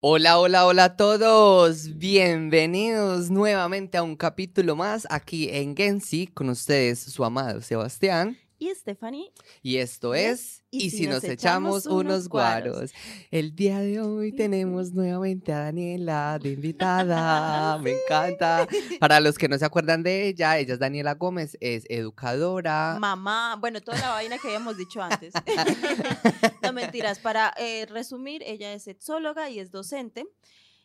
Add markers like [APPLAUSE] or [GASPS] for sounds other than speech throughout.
Hola, hola, hola a todos. Bienvenidos nuevamente a un capítulo más aquí en Gensi con ustedes, su amado Sebastián. Y Stephanie. Y esto es Y, si, nos, echamos, unos guaros. El día de hoy tenemos nuevamente a Daniela de invitada. [LAUGHS] Me encanta. Para los que no se acuerdan de ella, ella es Daniela Gómez, es educadora. Mamá, bueno, toda la vaina que habíamos dicho antes. [LAUGHS] no mentiras, para eh, resumir, ella es sexóloga y es docente.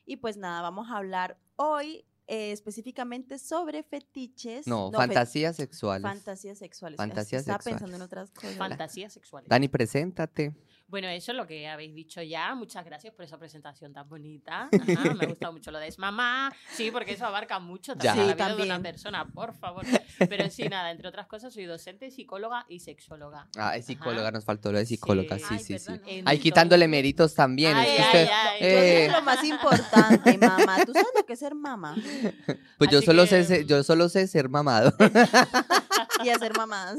Y pues nada, vamos a hablar hoy eh, específicamente sobre fetiches. No, fantasías sexuales. Fantasías sexuales. Fantasías Estaba sexuales. pensando en otras cosas. Fantasías sexuales. Dani, preséntate. Bueno, eso es lo que habéis dicho ya. Muchas gracias por esa presentación tan bonita. [LAUGHS] Ajá, me ha gustado mucho lo de es mamá. Sí, porque eso abarca mucho también Sí, la vida de también. una persona, por favor. [LAUGHS] Pero sí, nada, entre otras cosas, soy docente, psicóloga y sexóloga. Ah, es psicóloga, nos faltó lo de psicóloga, sí, Ay, sí, sí. no. Ahí quitándole méritos también. Ay, es que ay, usted, ay. Eh, dije lo más importante, [LAUGHS] mamá. ¿Tú sabes lo que es ser mamá? pues yo solo, que, sé, ser- yo solo sé ser mamado. Y hacer mamás.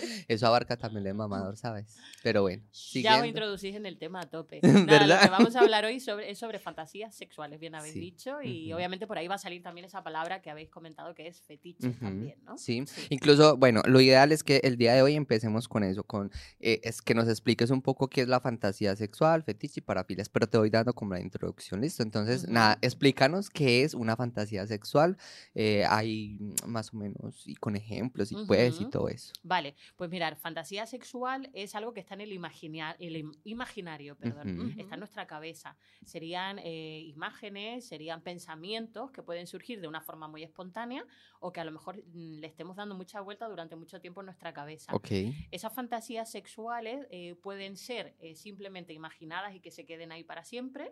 [LAUGHS] Eso abarca también el mamador, ¿sabes? Pero bueno, Ya os siguiendo. introducís en el tema a tope. [LAUGHS] Nada, ¿Verdad? Lo que vamos a hablar [LAUGHS] hoy sobre, es sobre fantasías sexuales, bien habéis Sí. dicho. Y obviamente por ahí va a salir también esa palabra que habéis comentado que es fetiche también, ¿no? Sí. Sí. incluso, bueno, lo ideal es que el día de hoy empecemos con eso, con eh, es que nos expliques un poco qué es la fantasía sexual, fetiche y parafilia, pero te voy dando como la introducción, ¿listo? Entonces, nada, explícanos qué es una fantasía sexual, eh, hay mm, más o menos, y con ejemplos, y puedes, y todo eso. Vale, pues mirar, fantasía sexual es algo que está en el, imaginar, el im- imaginario, perdón, Ujú. está en nuestra cabeza. Serían eh, imágenes, serían pensamientos que pueden surgir de una forma muy espontánea o que a lo mejor mm, le estemos dando mucha vuelta durante mucho tiempo en nuestra cabeza. Ok. Esas fantasías sexuales eh, pueden ser eh, simplemente imaginadas y que se queden ahí para siempre.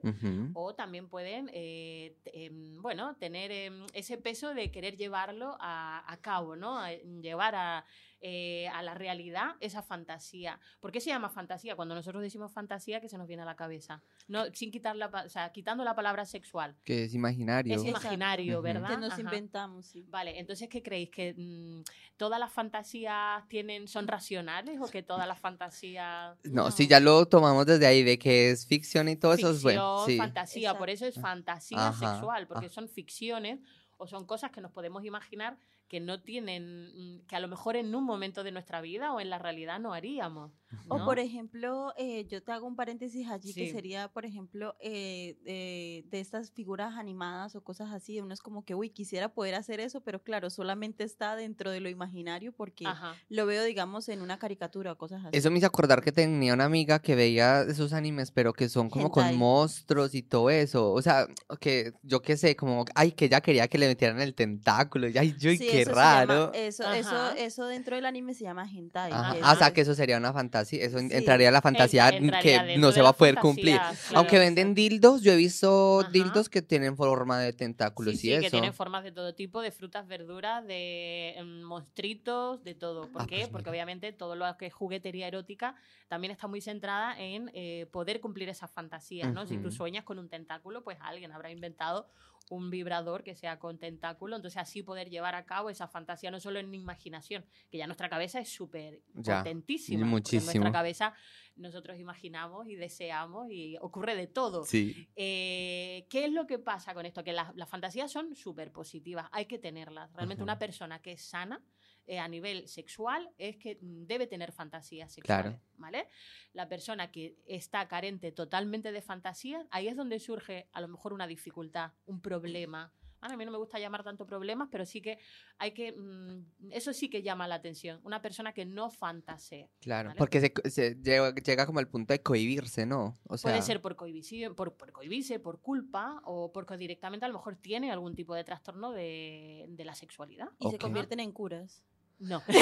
O también pueden, em, bueno, tener em, ese peso de querer llevarlo a, a cabo, ¿no? A- llevar a, eh, a la realidad esa fantasía. ¿Por qué se llama fantasía? Cuando nosotros decimos fantasía, ¿qué se nos viene a la cabeza? No, sin quitar la, o sea, quitando la palabra sexual. Que es imaginario. Es imaginario. ¿verdad? Que nos Ajá. inventamos, sí. Vale, entonces, ¿qué creéis? ¿Que mm, todas las fantasías tienen, son racionales o que todas las fantasías... No, si ya lo tomamos desde ahí, de que es ficción y todo eso, es ficción, bueno. Sí. fantasía, por eso es fantasía Ajá, sexual, porque ajá. son ficciones o son cosas que nos podemos imaginar que no tienen, mm, que a lo mejor en un momento de nuestra vida o en la realidad no haríamos. O ¿no? por ejemplo, eh, yo te hago un paréntesis allí que Sí. sería, por ejemplo, eh, eh, de estas figuras animadas o cosas así, uno es como que, uy, quisiera poder hacer eso, pero claro, solamente está dentro de lo imaginario porque Ajá. lo veo, digamos, en una caricatura o cosas así. Eso me hizo acordar que tenía una amiga que veía esos animes, pero que son como con Hentai. monstruos y todo eso. O sea, que yo qué sé, como, ay, que ella quería que le metieran el tentáculo. Y, ay, yo, Sí, qué eso se llama- raro. eso, eso, Ajá. eso dentro del anime se llama hentai. Ajá. que Ah, o eso sea, es- que eso sería una fantasía. Eso en- Sí. entraría a la fantasía que no se va a poder cumplir. Aunque venden dildos, yo he visto Ajá. dildos que tienen forma de tentáculos Sí, y sí, que eso. tienen formas de todo tipo, de frutas, verduras, de em, monstruitos, de todo. ¿Por Ah, qué? pues Porque mira. obviamente todo lo que es juguetería erótica también está muy centrada en eh, poder cumplir esas fantasías, ¿no? Si tú sueñas con un tentáculo, pues alguien habrá inventado un vibrador que sea con tentáculo, entonces así poder llevar a cabo esa fantasía no solo en imaginación, que ya nuestra cabeza es súper potentísima. porque En muchísimo. nuestra cabeza nosotros imaginamos y deseamos y ocurre de todo. Sí. Eh, ¿Qué es lo que pasa con esto? Que las, las fantasías son súper positivas, hay que tenerlas. Realmente una persona que es sana eh, a nivel sexual es que mm, debe tener fantasías Claro. sexuales, ¿vale? La persona que está carente totalmente de fantasías, ahí es donde surge a lo mejor una dificultad, un problema. Ahora, a mí no me gusta llamar tanto problemas, pero sí que hay que... mm, eso sí que llama la atención. Una persona que no fantasea. Claro, ¿vale? porque se, se llega, llega como al punto de cohibirse, ¿no? O sea, Puede ser por, cohibici- por, por cohibirse, por culpa o porque directamente a lo mejor tiene algún tipo de trastorno de, de la sexualidad. y se ok. convierten en curas. No. [LAUGHS]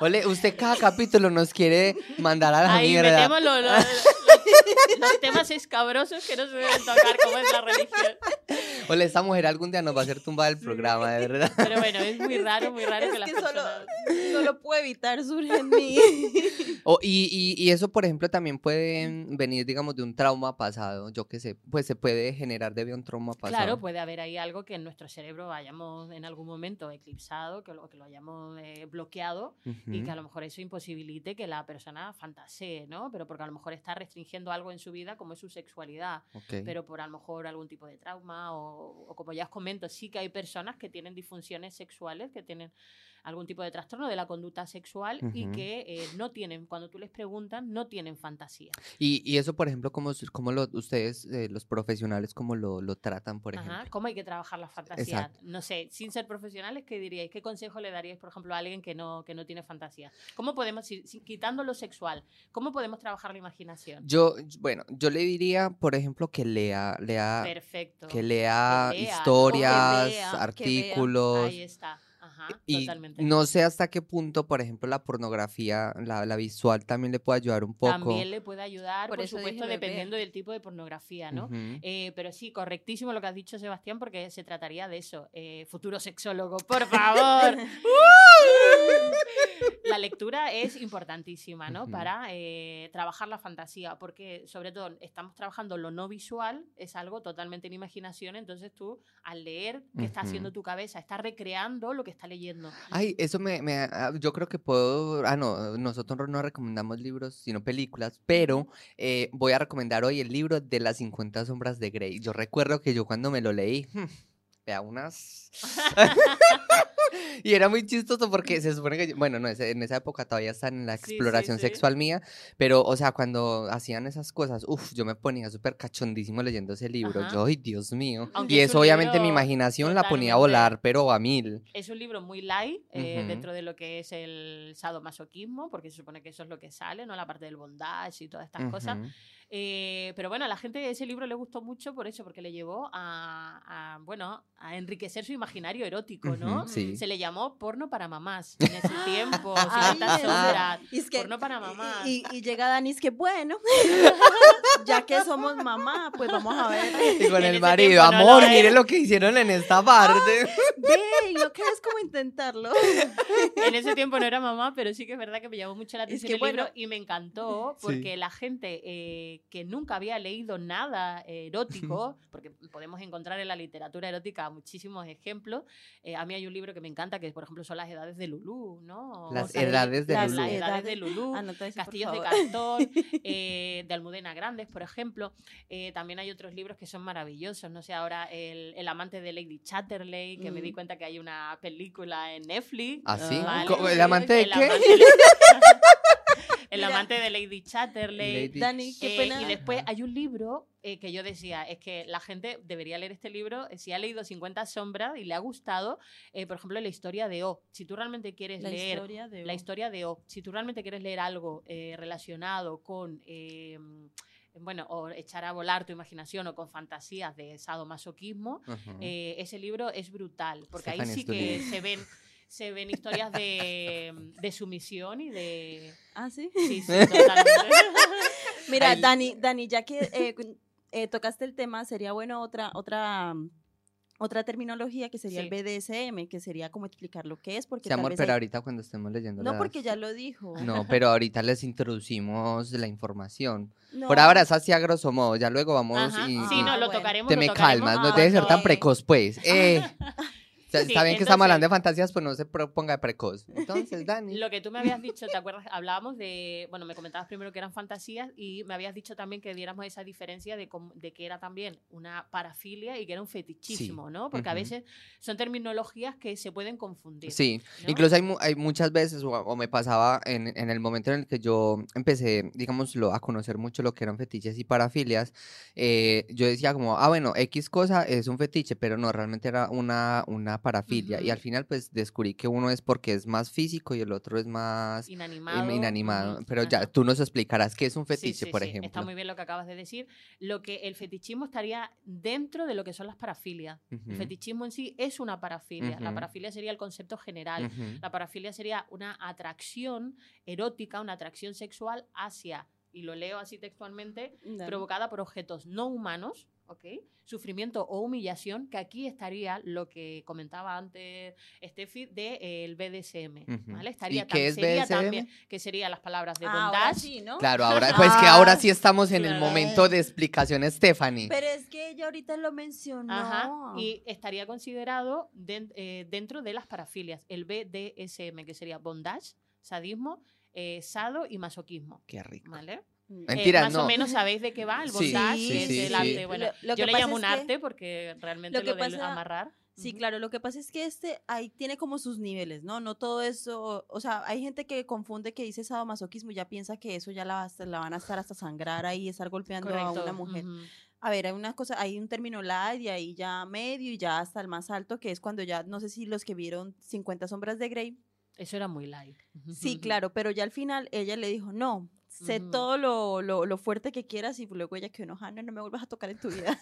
Ole, usted cada capítulo nos quiere mandar a la Ahí mierda. metemos lo- lo- lo- los temas escabrosos que no se deben tocar, como es la religión. [LAUGHS] Ole, esta mujer algún día nos va a hacer tumba del programa, de verdad. Pero bueno, es muy raro, muy raro Es que las que solo, personas... [LAUGHS] no lo puedo evitar, surge [LAUGHS] en mí. O- y, y- y eso, por ejemplo, también puede venir, digamos, de un trauma pasado. Yo qué sé, pues se puede generar debido a un trauma pasado. Claro, puede haber ahí algo que en nuestro cerebro hayamos en algún momento eclipsado, que lo, que lo hayamos eh, bloqueado y que a lo mejor eso imposibilite que la persona fantasee, ¿no? Pero porque a lo mejor está restringiendo algo en su vida como es su sexualidad, Ok. pero por a lo mejor algún tipo de trauma o, o como ya os comento, sí que hay personas que tienen disfunciones sexuales, que tienen algún tipo de trastorno de la conducta sexual y Ujú. que eh, no tienen, cuando tú les preguntas, no tienen fantasía. Y, y eso, por ejemplo, ¿cómo, cómo lo, ustedes, eh, los profesionales, cómo lo, lo tratan, por ejemplo? Ajá, ¿Cómo hay que trabajar la fantasía? Exacto. No sé, sin ser profesionales, ¿qué diríais? ¿Qué consejo le daríais, por ejemplo, a alguien que no, que no tiene fantasía? ¿Cómo podemos, si- quitando lo sexual, cómo podemos trabajar la imaginación? Yo, bueno, yo le diría, por ejemplo, que lea, lea, Perfecto. que lea Que lea, historias, Que vea. artículos. Ahí está. Ajá, Y totalmente. no sé hasta qué punto, por ejemplo, la pornografía, la, la visual también le puede ayudar un poco. También le puede ayudar, Por supuesto, dependiendo del tipo de pornografía, ¿no? Eh, pero sí, correctísimo lo que has dicho, Sebastián, porque se trataría de eso. Eh, futuro sexólogo, por favor. [LAUGHS] la lectura es importantísima, ¿no? Para eh, trabajar la fantasía, porque sobre todo estamos trabajando lo no visual, es algo totalmente en imaginación, entonces tú al leer, ¿qué está haciendo tu cabeza? Está recreando lo que está leyendo. Ay, eso me, me- ah, yo creo que puedo, ah, no, nosotros no recomendamos libros, sino películas, pero eh, voy a recomendar hoy el libro de las 50 sombras de Grey. Yo recuerdo que yo cuando me lo leí, vea unas... [LAUGHS] [LAUGHS] [LAUGHS] y era muy chistoso porque se supone que, yo- bueno, no, en esa época todavía está en la Sí, sí, exploración sí. sexual mía, pero, o sea, cuando hacían esas cosas, uff, yo me ponía súper cachondísimo leyendo ese libro. Ajá. Yo, ay, Dios mío. Aunque y es eso obviamente mi imaginación la ponía a volar, pero a mil. Es un libro muy light eh, Ujú. dentro de lo que es el sadomasoquismo, porque se supone que eso es lo que sale, ¿no? La parte del bondage y todas estas cosas. Eh, pero bueno, a la gente ese libro le gustó mucho por eso, porque le llevó a, a, bueno, a enriquecer su imaginario erótico, ¿no? Sí. Se le llamó porno para mamás en ese [GASPS] tiempo, Ay, 50 es- sombras. Y es que, Porno para mamás. Y, y llega Dani, es que bueno, [LAUGHS] ya que somos mamá, pues vamos a ver. [LAUGHS] Y con el marido, tiempo no amor, lo mire es". lo que hicieron en esta parte. [LAUGHS] Ve, y no quieres como intentarlo. En ese tiempo no era mamá, pero sí que es verdad que me llamó mucho la Es atención que el libro y me encantó Sí. porque la gente eh, que nunca había leído nada erótico, porque podemos encontrar en la literatura erótica muchísimos ejemplos. eh, a mí hay un libro que me encanta que, por ejemplo, son las edades de Lulú, ¿no? Las sea, edades de las Lulú. edades de Lulú. Castillos de. Cartón, [LAUGHS] eh, de Almudena Grandes, por ejemplo. Eh, también hay otros libros que son maravillosos. No sé, ahora el, El amante de Lady Chatterley, que me di Mm. cuenta que hay una película en Netflix. ¿Así? Ah, ¿Cómo- ¿El sí, amante de el qué? amante de- [LAUGHS] el Mira. amante de Lady Chatterley. Lady- Dani, qué Eh, pena. y después hay un libro eh, que yo decía, es que la gente debería leer este libro, eh, si ha leído 50 sombras y le ha gustado, eh, por ejemplo, la historia de O. Si tú realmente quieres La leer historia de la historia de O, si tú realmente quieres leer algo eh, relacionado con... eh, bueno, o echar a volar tu imaginación o con fantasías de sadomasoquismo, eh, ese libro es brutal, porque ahí sí que se ven, se ven historias de, de sumisión y de... Ah, sí. Sí, sí, [LAUGHS] totalmente. Mira. Dani, Dani, ya que eh, eh, tocaste el tema, sería bueno otra, otra, mm, otra terminología que sería Sí. el BDSM, que sería como explicar lo que es, porque Sí, tal amor, vez pero hay- ahorita cuando estemos leyendo No, las- porque ya lo dijo. No, [LAUGHS] pero ahorita les introducimos la información. No. Por ahora es así a grosso modo, ya luego vamos Ajá, y, Sí, no, lo bueno. tocaremos. te lo me tocaremos calmas, no Ah, debe ser tan precoz, pues. Eh. [LAUGHS] Está, Sí, está bien que entonces- estamos hablando de fantasías, pues no se proponga precoz. Entonces, Dani. Lo que tú me habías dicho, ¿te [LAUGHS] acuerdas? Hablábamos de, bueno, me comentabas primero que eran fantasías y me habías dicho también que diéramos esa diferencia de, de que era también una parafilia y que era un fetichismo, ¿no? Porque a ujú. veces son terminologías que se pueden confundir. Sí, ¿no? incluso hay, hay muchas veces, o, o me pasaba en, en el momento en el que yo empecé, digámoslo, a conocer mucho lo que eran fetiches y parafilias, eh, yo decía como, ah, bueno, X cosa es un fetiche, pero no, realmente era una, una parafilia. Y al final, pues, descubrí que uno es porque es más físico y el otro es más im- Inanimado. inanimado. Pero ya, tú nos explicarás qué es un fetiche, sí, por sí, ejemplo. Está muy bien lo que acabas de decir. Lo que el fetichismo estaría dentro de lo que son las parafilias. El Ujú, fetichismo en sí es una parafilia. La Ujú. parafilia sería el concepto general. La parafilia sería una atracción erótica, una atracción sexual hacia y lo leo así textualmente, Dale. provocada por objetos no humanos, ¿ok? Sufrimiento o humillación, que aquí estaría lo que comentaba antes Steffi del BDSM, Ujú. ¿vale? Estaría ¿Y qué es sería BDSM? también, que serían las palabras de Ah, ahora bondage, sí, ¿no? Claro, ahora, pues que ahora sí estamos en el Claro. momento de explicación, Stephanie. Pero es que ella ahorita lo mencionó. Ajá, y estaría considerado den- eh, dentro de las parafilias, el BDSM, que sería bondage, sadismo, eh, sado y masoquismo. Qué rico. ¿Vale? Mm. Eh, Mentira, más no. o menos sabéis de qué va el bondage, sí, que es sí, el sí. arte. Bueno, Lo- lo yo que le llamo un arte porque realmente lo lo, que pasa- amarrar. Sí, claro, lo que pasa es que este ahí tiene como sus niveles, ¿no? No todo eso, o sea, hay gente que confunde que dice sadomasoquismo y ya piensa que eso ya la, va a estar- la van a estar hasta sangrar ahí, estar golpeando a una mujer. ujú. A ver, hay una cosa, hay un término light y ahí ya medio y ya hasta el más alto, que es cuando ya, no sé si los que vieron 50 sombras de Grey, Eso era muy light. sí, claro, pero ya al final ella le dijo, no, sé todo lo, lo, lo fuerte que quieras y luego ella enojada, no, no me vuelvas a tocar en tu vida.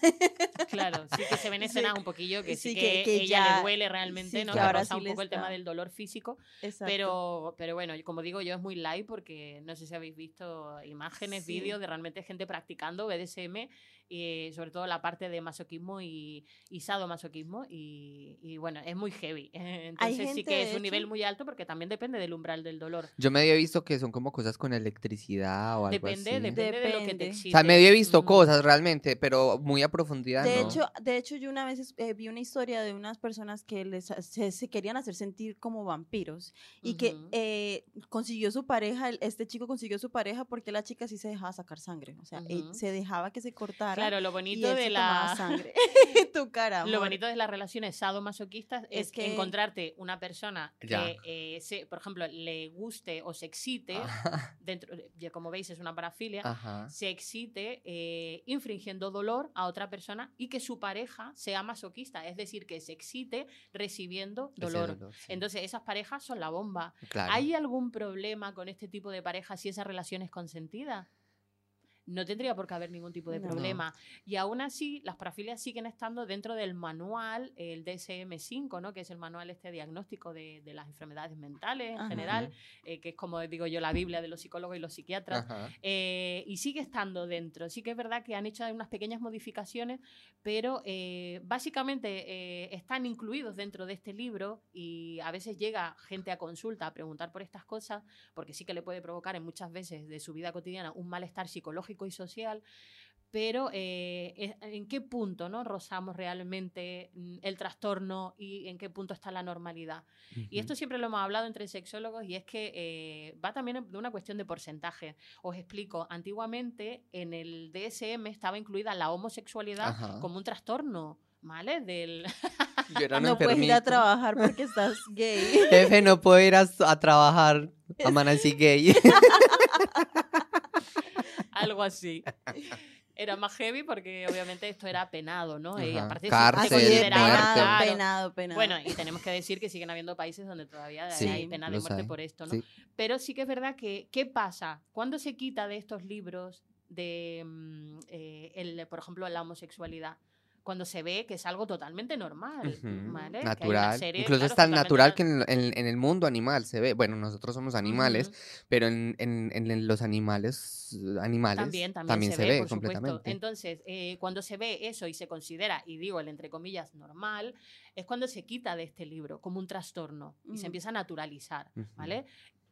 Claro, sí que se ven [LAUGHS] Sí. escenas un poquillo que sí, Sí, que, que- que ella ya- le duele realmente, sí, ¿no? que Que ahora sí un poco el tema del dolor físico. Exacto. Pero, pero bueno, como digo, yo es muy light porque no sé si habéis visto imágenes, vídeos de realmente gente practicando BDSM, y sobre todo la parte de masoquismo y, y sadomasoquismo. Y, y bueno, es muy heavy. [LAUGHS] Entonces sí que es un nivel muy alto porque también depende del umbral del dolor. Yo medio he visto que son como cosas con electricidad o algo Depende, así. depende, de lo que te Depende. excite. O sea, medio he visto Ujú. cosas realmente, pero muy a profundidad De no. hecho, de hecho, yo una vez eh, vi una historia de unas personas que les, se, se querían hacer sentir como vampiros y que Ujú. eh, consiguió su pareja, este chico consiguió su pareja porque la chica sí se dejaba sacar sangre, o sea, él Ujú. se dejaba que se cortara Claro, lo y bonito él de se tomaba la... sangre en [LAUGHS] tu cara. Lo bonito de las relaciones sadomasoquistas es, Es que- encontrarte una persona Ya. que, eh, se- por ejemplo, le guste o se excite, Ajá. [LAUGHS] dentro, ya como veis es una parafilia, Ajá. se excite eh, infringiendo dolor a otra persona y que su pareja sea masoquista, es decir, que se excite recibiendo dolor. dolor, sí. Entonces, esas parejas son la bomba. Claro. ¿Hay algún problema con este tipo de parejas si esa relación es consentida? No tendría por qué haber ningún tipo de No. problema. Y aún así, las parafilias siguen estando dentro del manual, el DSM-5, ¿no? que es el manual este diagnóstico de, de las enfermedades mentales en Ajá. general, eh, que es como digo yo, la Biblia de los psicólogos y los psiquiatras. Eh, y sigue estando dentro. Sí que es verdad que han hecho unas pequeñas modificaciones, pero eh, básicamente eh, están incluidos dentro de este libro y a veces llega gente a consulta a preguntar por estas cosas, porque sí que le puede provocar en muchas veces de su vida cotidiana un malestar psicológico y social. Pero eh, ¿en qué punto ¿no? rozamos realmente mm, el trastorno y en qué punto está la normalidad? Y esto siempre lo hemos hablado entre sexólogos y es que eh, va también de una cuestión de porcentaje. Os explico, antiguamente en el DSM estaba incluida la homosexualidad Ajá. como un trastorno, ¿vale? Del... [LAUGHS] [LAUGHS] Un No puedes ir a trabajar porque estás gay. [LAUGHS] Jefe, no puedo ir a, a trabajar. Amanecí gay. Algo así. Era más heavy porque obviamente esto era penado, ¿no? Y aparte Cárcel, se consideraba- penado, claro. penado, penado. Bueno, y tenemos que decir que siguen habiendo países donde todavía Sí, hay pena de muerte hay. por esto, ¿no? Sí. Pero sí que es verdad que, ¿qué pasa? Cuando se quita de estos libros de, mm, eh, el, por ejemplo, la homosexualidad? Cuando se ve que es algo totalmente normal, ¿vale? Natural. serie, Incluso claro, es tan natural na- que en, en- en el mundo animal se ve. Bueno, nosotros somos animales, pero en, los animales, animales También, también, se, ve, por supuesto. completamente. Entonces, eh, cuando se ve eso y se considera, y digo el entre comillas, normal, es cuando se quita de este libro como un trastorno y se Ujú. empieza a naturalizar. ¿vale?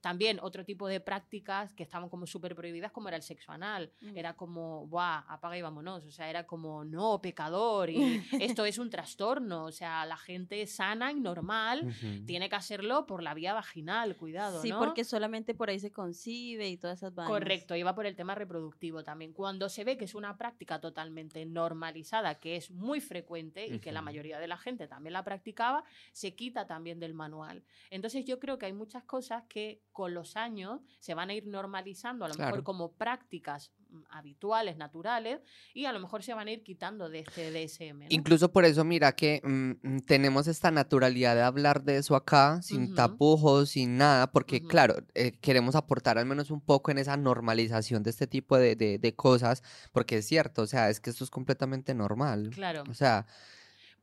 También otro tipo de prácticas que estaban como súper prohibidas, como era el sexo anal. Mm. Era como, ¡buah! Apaga y vámonos. O sea, era como, no, pecador. Y [LAUGHS] esto es un trastorno. O sea, la gente sana y normal tiene que hacerlo por la vía vaginal, cuidado, Sí, ¿no? porque solamente por ahí se concibe y todas esas vainas. Correcto, iba por el tema reproductivo también. Cuando se ve que es una práctica totalmente normalizada, que es muy frecuente y que la mayoría de la gente también la practicaba, se quita también del manual. Entonces yo creo que hay muchas cosas que con los años se van a ir normalizando, a lo Claro. mejor como prácticas mm, habituales, naturales, y a lo mejor se van a ir quitando de este DSM. ¿no? Incluso por eso, mira que mm, mm, tenemos esta naturalidad de hablar de eso acá, sin tapujos, sin nada, porque claro, eh, queremos aportar al menos un poco en esa normalización de este tipo de, de- de cosas, porque es cierto, o sea, es que esto es completamente normal. Claro. O sea,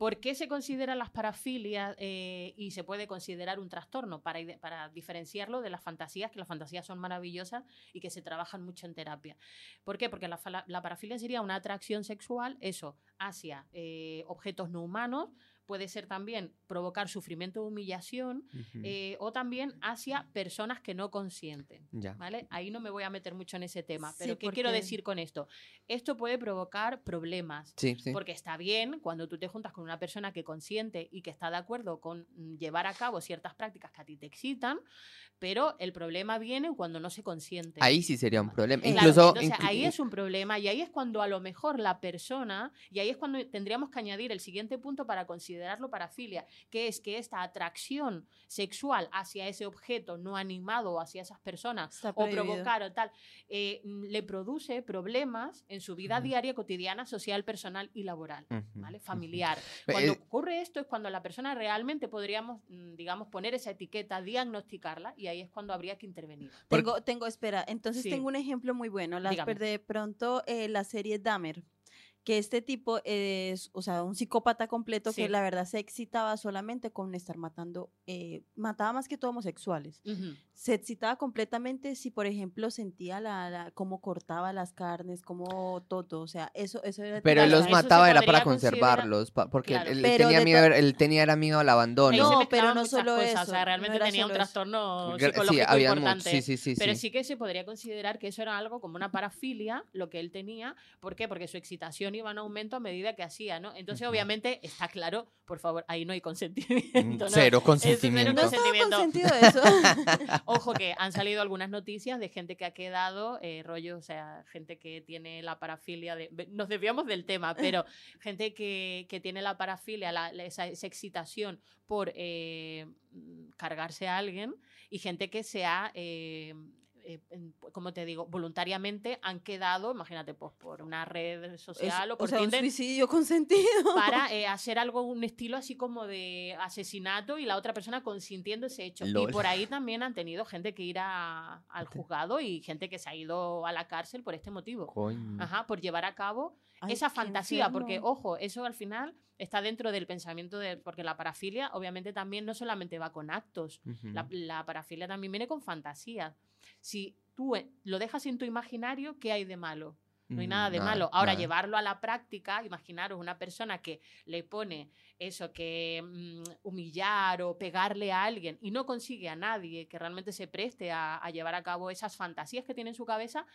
¿Por qué se consideran las parafilias eh, y se puede considerar un trastorno? Para, diferenciarlo de las fantasías, que las fantasías son maravillosas y que se trabajan mucho en terapia. ¿Por qué? Porque la parafilia sería una atracción sexual, eso, hacia eh, objetos no humanos, puede ser también provocar sufrimiento o humillación, Ujú. eh, o también hacia personas que no consienten. ya. ¿Vale? Ahí no me voy a meter mucho en ese tema. Sí, Pero ¿qué quiero porque- decir con esto? Esto puede provocar problemas. Sí, sí. Porque está bien cuando tú te juntas con una persona que consiente y que está de acuerdo con mm, llevar a cabo ciertas prácticas que a ti te excitan, pero el problema viene cuando no se consiente. Ahí sí sería un problema. Claro, Incluso. entonces inclu- ahí es un problema y ahí es cuando a lo mejor la persona, y ahí es cuando tendríamos que añadir el siguiente punto para considerarlo parafilia, que es que esta atracción sexual hacia ese objeto no animado o hacia esas personas o provocar o tal, eh, le produce problemas en su vida diaria, cotidiana, social, personal y laboral. ¿vale? Familiar. [LAUGHS] Eh, Cuando ocurre esto es cuando la persona realmente podríamos, mm, digamos, poner esa etiqueta, diagnosticarla y ahí es cuando habría que intervenir. Tengo, tengo, espera, entonces Sí. tengo un ejemplo muy bueno. Las, de pronto eh, la serie Dahmer, que este tipo es, o sea, un psicópata completo Sí. que la verdad se excitaba solamente con estar matando, eh, mataba más que todo homosexuales. Ujú. Se excitaba completamente si, por ejemplo, sentía la, la- cómo cortaba las carnes, cómo todo, o sea, eso, eso era Pero él los eso mataba era para conservarlos, pa- porque Claro. él, Pero tenía miedo, to- él tenía era miedo al abandono. No, pero no solo cosas, eso, O sea, realmente no tenía un eso. trastorno Gra- psicológico mu- importante. Sí, sí, sí. Pero sí. sí que se podría considerar que eso era algo como una parafilia, lo que él tenía. ¿Por qué? Porque su excitación iba en aumento a medida que hacía, ¿no? Entonces, obviamente, está claro, por favor, ahí no hay consentimiento. ¿no? Cero cero consentimiento. No estaba consentimiento. consentido eso. [LAUGHS] Ojo que han salido algunas noticias de gente que ha quedado, eh, rollo, o sea, gente que tiene la parafilia de... Nos desviamos del tema, pero gente que, que tiene la parafilia, la- la- esa, esa excitación por eh, mm, cargarse a alguien y gente que se ha... eh, eh, como te digo, voluntariamente han quedado, imagínate, pues por una red Es- social o o por sea, un suicidio [LAUGHS] consentido. para eh, hacer algo, un estilo así como de asesinato y la otra persona consintiendo ese hecho. Lol. Y por ahí también han tenido gente que ir a- al juzgado y gente que se ha ido a la cárcel por este motivo. Coño. Ajá, por llevar a cabo Ay, esa fantasía, porque ojo, eso al final está dentro del pensamiento de, porque la parafilia obviamente también no solamente va con actos, la, la parafilia también viene con fantasías. Si tú eh, lo dejas en tu imaginario, ¿qué hay de malo? No hay nada de Mm, Nada, malo. Ahora, llevarlo a la práctica, imaginaros una persona que le pone eso, que mm, humillar o pegarle a alguien y no consigue a nadie que realmente se preste a, a llevar a cabo esas fantasías que tiene en su cabeza.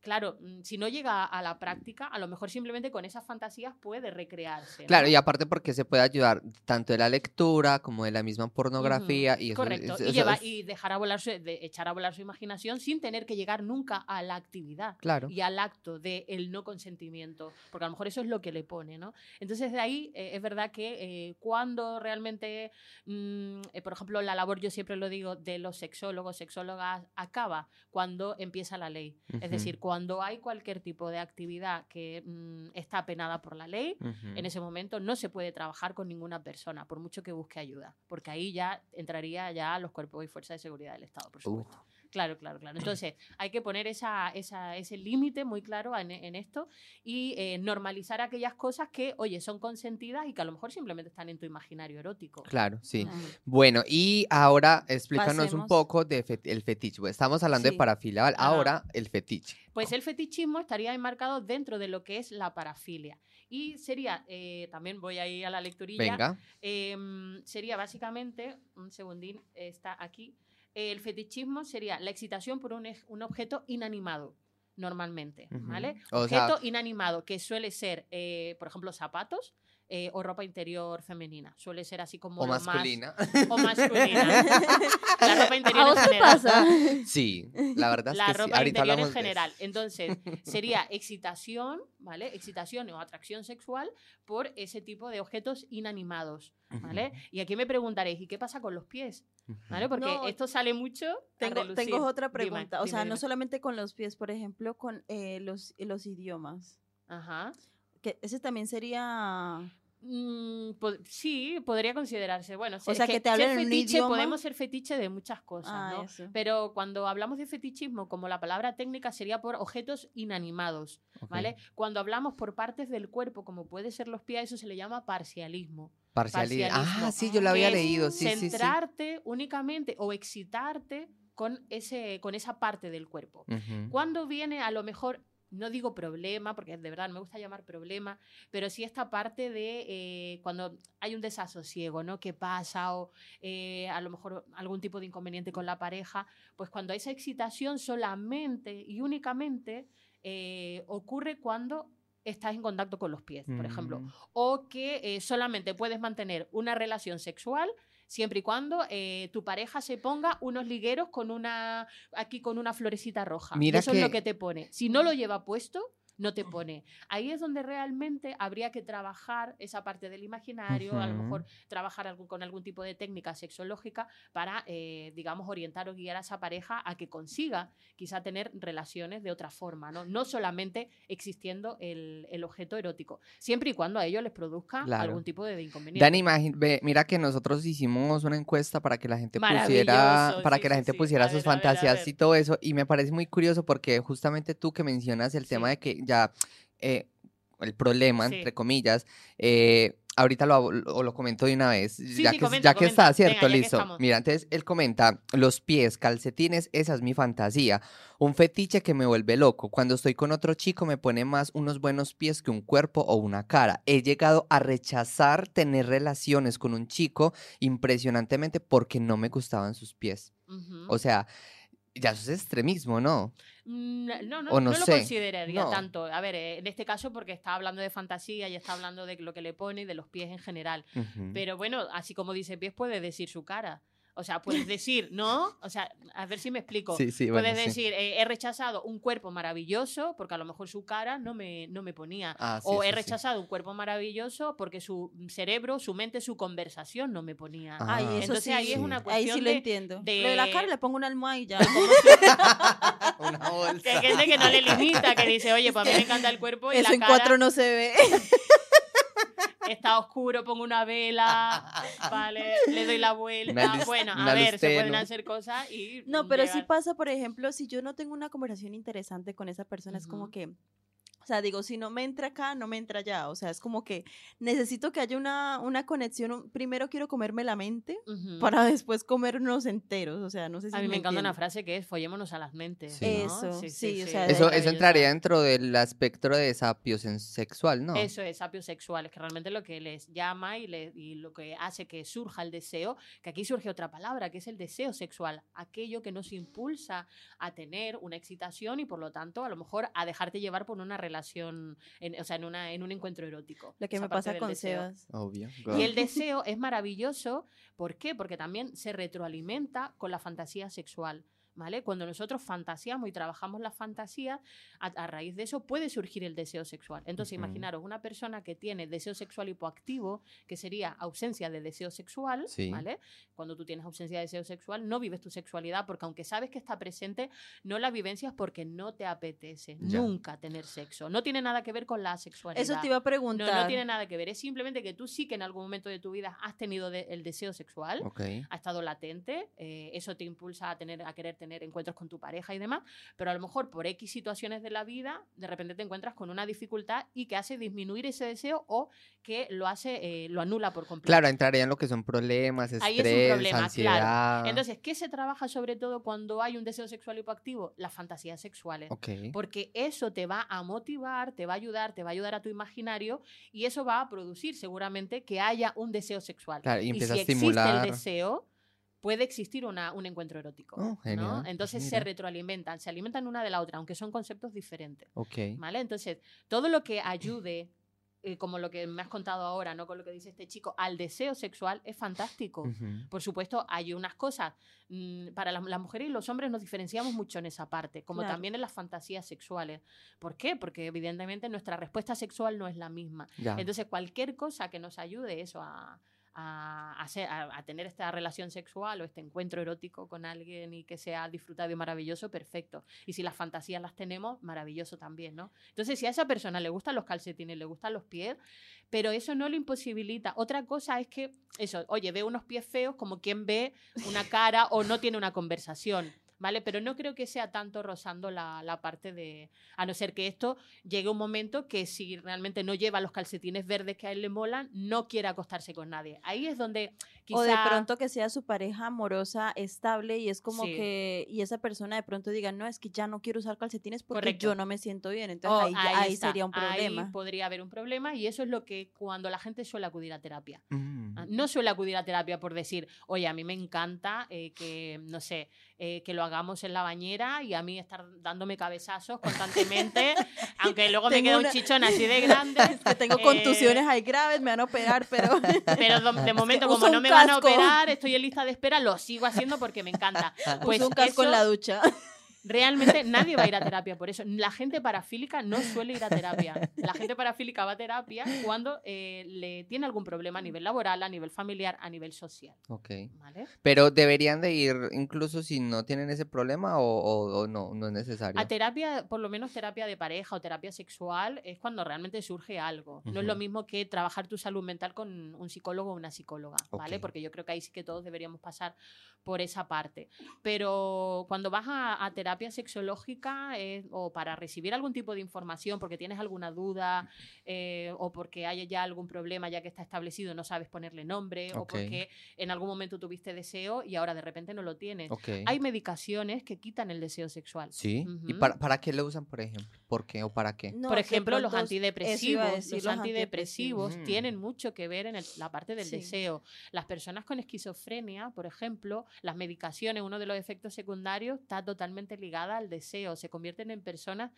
Claro, mm, si no llega a la práctica, a lo mejor simplemente con esas fantasías puede recrearse. ¿no? Claro, y aparte porque se puede ayudar tanto de la lectura como de la misma pornografía. y eso, Correcto. eso- y, eso lleva- es- y dejar a volar su, de echar a volar su imaginación sin tener que llegar nunca a la actividad Claro. y al acto del el no consentimiento, porque a lo mejor eso es lo que le pone, ¿no? Entonces de ahí eh, es verdad que eh, cuando realmente, mm, eh, por ejemplo, la labor, yo siempre lo digo, de los sexólogos, sexólogas, acaba cuando empieza la ley. Es decir, cuando hay cualquier tipo de actividad que mm, está penada por la ley, en ese momento no se puede trabajar con ninguna persona, por mucho que busque ayuda, porque ahí ya entraría ya los cuerpos y fuerzas de seguridad del Estado, por Uh. Claro, claro, claro. [CLEARS THROAT] Entonces, hay que poner esa, esa- ese límite muy claro en, en esto y eh, normalizar aquellas cosas que, oye, son consentidas y que a lo mejor simplemente están en tu imaginario erótico. Claro, sí. Claro. Bueno, y ahora explícanos un poco de fe- el fetiche. Pues, Estamos hablando de parafilia. Ahora el fetiche. Pues el fetichismo estaría enmarcado dentro de lo que es la parafilia. Y sería, eh, también voy a ir a la lecturilla, Venga. Em, sería básicamente, un segundín, está aquí, el fetichismo sería la excitación por un, objeto inanimado, normalmente, Ujú. ¿vale? O sea- objeto inanimado, que suele ser, eh, por ejemplo, zapatos eh, o ropa interior femenina. Suele ser así como O más- masculina. o masculina. [LAUGHS] la ropa interior ¿A en general. pasa? Sí, la verdad es La que sí. ropa Ahorita interior en general. Entonces, sería [LAUGHS] excitación, ¿vale? Excitación o atracción sexual por ese tipo de objetos inanimados, ¿vale? Y aquí me preguntaréis, ¿y qué pasa con los pies? ¿Vale? Porque No, esto sale mucho. a Tengo, relucir. tengo otra Dime, pregunta. o dime, sea, no dime. solamente con los pies, por ejemplo, con eh, los, los idiomas. Ajá. Que ese también sería Mm, po- sí, podría considerarse. Bueno, O sea, que te hablen ser en un fetiche, idioma. podemos ser fetiche de muchas cosas, Ah, ¿no? eso. Pero cuando hablamos de fetichismo, como la palabra técnica sería por objetos inanimados, Ok. ¿vale? Cuando hablamos por partes del cuerpo, como puede ser los pies, eso se le llama parcialismo. Parcialidad. Parcialismo. Ah, sí, yo lo había leído. Sí, sí, sí. Centrarte únicamente o excitarte con, ese, con esa parte del cuerpo. Cuando viene a lo mejor, no digo problema, porque de verdad no me gusta llamar problema, pero sí esta parte de eh, cuando hay un desasosiego, ¿no? ¿Qué pasa? O eh, a lo mejor algún tipo de inconveniente con la pareja, pues cuando esa excitación solamente y únicamente eh, ocurre cuando estás en contacto con los pies, por ejemplo, Mm. o que eh, solamente puedes mantener una relación sexual siempre y cuando eh, tu pareja se ponga unos ligueros con una aquí con una florecita roja. Mira eso es lo que te pone. Si no lo lleva puesto, no te pone. Ahí es donde realmente habría que trabajar esa parte del imaginario, a lo mejor trabajar algún- con algún tipo de técnica sexológica para, eh, digamos, orientar o guiar a esa pareja a que consiga quizá tener relaciones de otra forma, ¿no? No solamente existiendo el, el objeto erótico, siempre y cuando a ellos les produzca Claro. algún tipo de inconveniente. Dani, ve, mira que nosotros hicimos una encuesta para que la gente pusiera, para sí, que la gente sí. pusiera sus ver, fantasías ver. y todo eso. Y me parece muy curioso porque justamente tú que mencionas el tema de que ya eh, el problema, Sí. entre comillas, eh, ahorita lo, hago- o lo comento de una vez, Sí, ya, sí, que, comenta, ya que está, ¿cierto? Venga, Listo. Mira, entonces él comenta, los pies, calcetines, esa es mi fantasía. Un fetiche que me vuelve loco. Cuando estoy con otro chico me pone más unos buenos pies que un cuerpo o una cara. He llegado a rechazar tener relaciones con un chico impresionantemente porque no me gustaban sus pies. O sea, ya eso es extremismo, ¿no? Mm, No, no, no no lo consideraría tanto. A ver, eh, en este caso porque está hablando de fantasía y está hablando de lo que le pone y de los pies en general. Pero bueno, así como dice pies, puede decir su cara. O sea, puedes decir, ¿no? O sea, a ver si me explico. Sí, sí, bueno, puedes sí. decir, eh, he rechazado un cuerpo maravilloso porque a lo mejor su cara no me, no me ponía. Ah, sí, o he rechazado un cuerpo maravilloso porque su cerebro, su mente, su conversación no me ponía. Ah, Ay, eso Entonces sí. ahí es una Ahí cuestión sí lo de- entiendo. de- Lo de la cara le pongo una almohada y ya. Una bolsa. Que hay gente que no le limita, que dice, oye, pues a mí me encanta el cuerpo y Eso la en cara cuatro no se ve. [LAUGHS] está oscuro, pongo una vela, [LAUGHS] vale, le doy la vuelta. Luz- bueno, a ver, se pueden hacer cosas y No, pero sí llegar- pasa, por ejemplo, si yo no tengo una conversación interesante con esa persona, es como que, o sea, digo, si no me entra acá, no me entra allá. O sea, es como que necesito que haya una, una conexión. Primero quiero comerme la mente Ujú. para después comernos enteros. O sea, no sé si A mí me encanta una frase que es follémonos a las mentes. Sí. ¿no? Eso, sí, o sea, Eso, eso entraría dentro del espectro de sapio sen- sexual, ¿no? Eso es sapios sexuales, que realmente lo que les llama y, le- y lo que hace que surja el deseo, que aquí surge otra palabra, que es el deseo sexual, aquello que nos impulsa a tener una excitación y por lo tanto a lo mejor a dejarte llevar por una relación, en- o sea, en, una, en un encuentro erótico. Lo que esa me pasa con deseo. Sebas. Obvio. Y el [LAUGHS] deseo es maravilloso, ¿por qué? Porque también se retroalimenta con la fantasía sexual. ¿Vale? Cuando nosotros fantaseamos y trabajamos la fantasía, a, a raíz de eso puede surgir el deseo sexual. Entonces, Ujú. imaginaros una persona que tiene deseo sexual hipoactivo, que sería ausencia de deseo sexual, Sí. ¿vale? Cuando tú tienes ausencia de deseo sexual, no vives tu sexualidad porque aunque sabes que está presente, no la vivencias porque no te apetece Ya. nunca tener sexo. No tiene nada que ver con la sexualidad. Eso te iba a No, preguntar. no tiene nada que ver, es simplemente que tú sí que en algún momento de tu vida has tenido de- el deseo sexual, Ok. ha estado latente, eh, eso te impulsa a, tener, a querer tener encuentros con tu pareja y demás, pero a lo mejor por X situaciones de la vida, de repente te encuentras con una dificultad y que hace disminuir ese deseo o que lo hace, eh, lo anula por completo. Claro, entraría en lo que son problemas, Ahí es un estrés, problema, claro. ansiedad. Entonces, ¿qué se trabaja sobre todo cuando hay un deseo sexual hipoactivo? Las fantasías sexuales. Porque eso te va a motivar, te va a ayudar, te va a ayudar a tu imaginario y eso va a producir seguramente que haya un deseo sexual. Claro, y y si a estimular. existe el deseo, puede existir una, un encuentro erótico. Oh, ¿no? genial, Entonces se retroalimentan, se alimentan una de la otra, aunque son conceptos diferentes. Ok. ¿vale? Entonces, todo lo que ayude, eh, como lo que me has contado ahora, ¿no? con lo que dice este chico, al deseo sexual es fantástico. Por supuesto, hay unas cosas. mm, para las, las mujeres y los hombres nos diferenciamos mucho en esa parte, como Claro. también en las fantasías sexuales. ¿Por qué? Porque evidentemente nuestra respuesta sexual no es la misma. Ya. Entonces, cualquier cosa que nos ayude eso a, a, tener esta relación sexual o este encuentro erótico con alguien y que sea disfrutado y maravilloso, perfecto. Y si las fantasías las tenemos, maravilloso también, ¿no? Entonces, si a esa persona le gustan los calcetines, le gustan los pies, pero eso no lo imposibilita. Otra cosa es que, eso, oye, ve unos pies feos como quien ve una cara o no tiene una conversación. ¿Vale? Pero no creo que sea tanto rozando la, la parte de. A no ser que esto llegue un momento que si realmente no lleva los calcetines verdes que a él le molan, no quiere acostarse con nadie. Ahí es donde quizá. O de pronto que sea su pareja amorosa, estable, y es como Sí. que, y esa persona de pronto diga, no, es que ya no quiero usar calcetines porque Correcto. yo no me siento bien. Entonces Oh, ahí, ahí está. sería un problema. Ahí podría haber un problema y eso es lo que cuando la gente suele acudir a terapia. Mm. Ah, No suele acudir a terapia por decir, oye, a mí me encanta eh, que, no sé, eh, que lo hagamos en la bañera y a mí estar dándome cabezazos constantemente, aunque luego me Tengo queda una- un chichón así de [LAUGHS] grande. que tengo eh, contusiones ahí graves, me van a operar, pero [LAUGHS] Pero de [LAUGHS] momento, uso como no me van a operar, estoy en lista de espera, lo sigo haciendo porque me encanta. [LAUGHS] Pues uso un casco en la ducha. Realmente [LAUGHS] nadie va a ir a terapia por eso. La gente parafílica no suele ir a terapia. La gente parafílica va a terapia cuando eh, le tiene algún problema a nivel laboral, a nivel familiar, a nivel social. Ok. ¿vale? Pero deberían de ir incluso si no tienen ese problema o, o- o no, no es necesario. A terapia, por lo menos terapia de pareja o terapia sexual, es cuando realmente surge algo. No es lo mismo que trabajar tu salud mental con un psicólogo o una psicóloga, ¿vale? Porque yo creo que ahí sí que todos deberíamos pasar por esa parte. Pero cuando vas a, a terapia sexológica eh, o para recibir algún tipo de información, porque tienes alguna duda eh, o porque hay ya algún problema ya que está establecido, no sabes ponerle nombre o porque en algún momento tuviste deseo y ahora de repente no lo tienes. Hay medicaciones que quitan el deseo sexual. Sí. ¿Y para, para qué lo usan, por ejemplo? ¿Por qué o para qué? No, Por ejemplo, los antidepresivos. decir, los, los antidepresivos tienen mucho que ver en el- la parte del Sí. deseo. Las personas con esquizofrenia, por ejemplo, las medicaciones, uno de los efectos secundarios está totalmente ligada al deseo. Se convierten en personas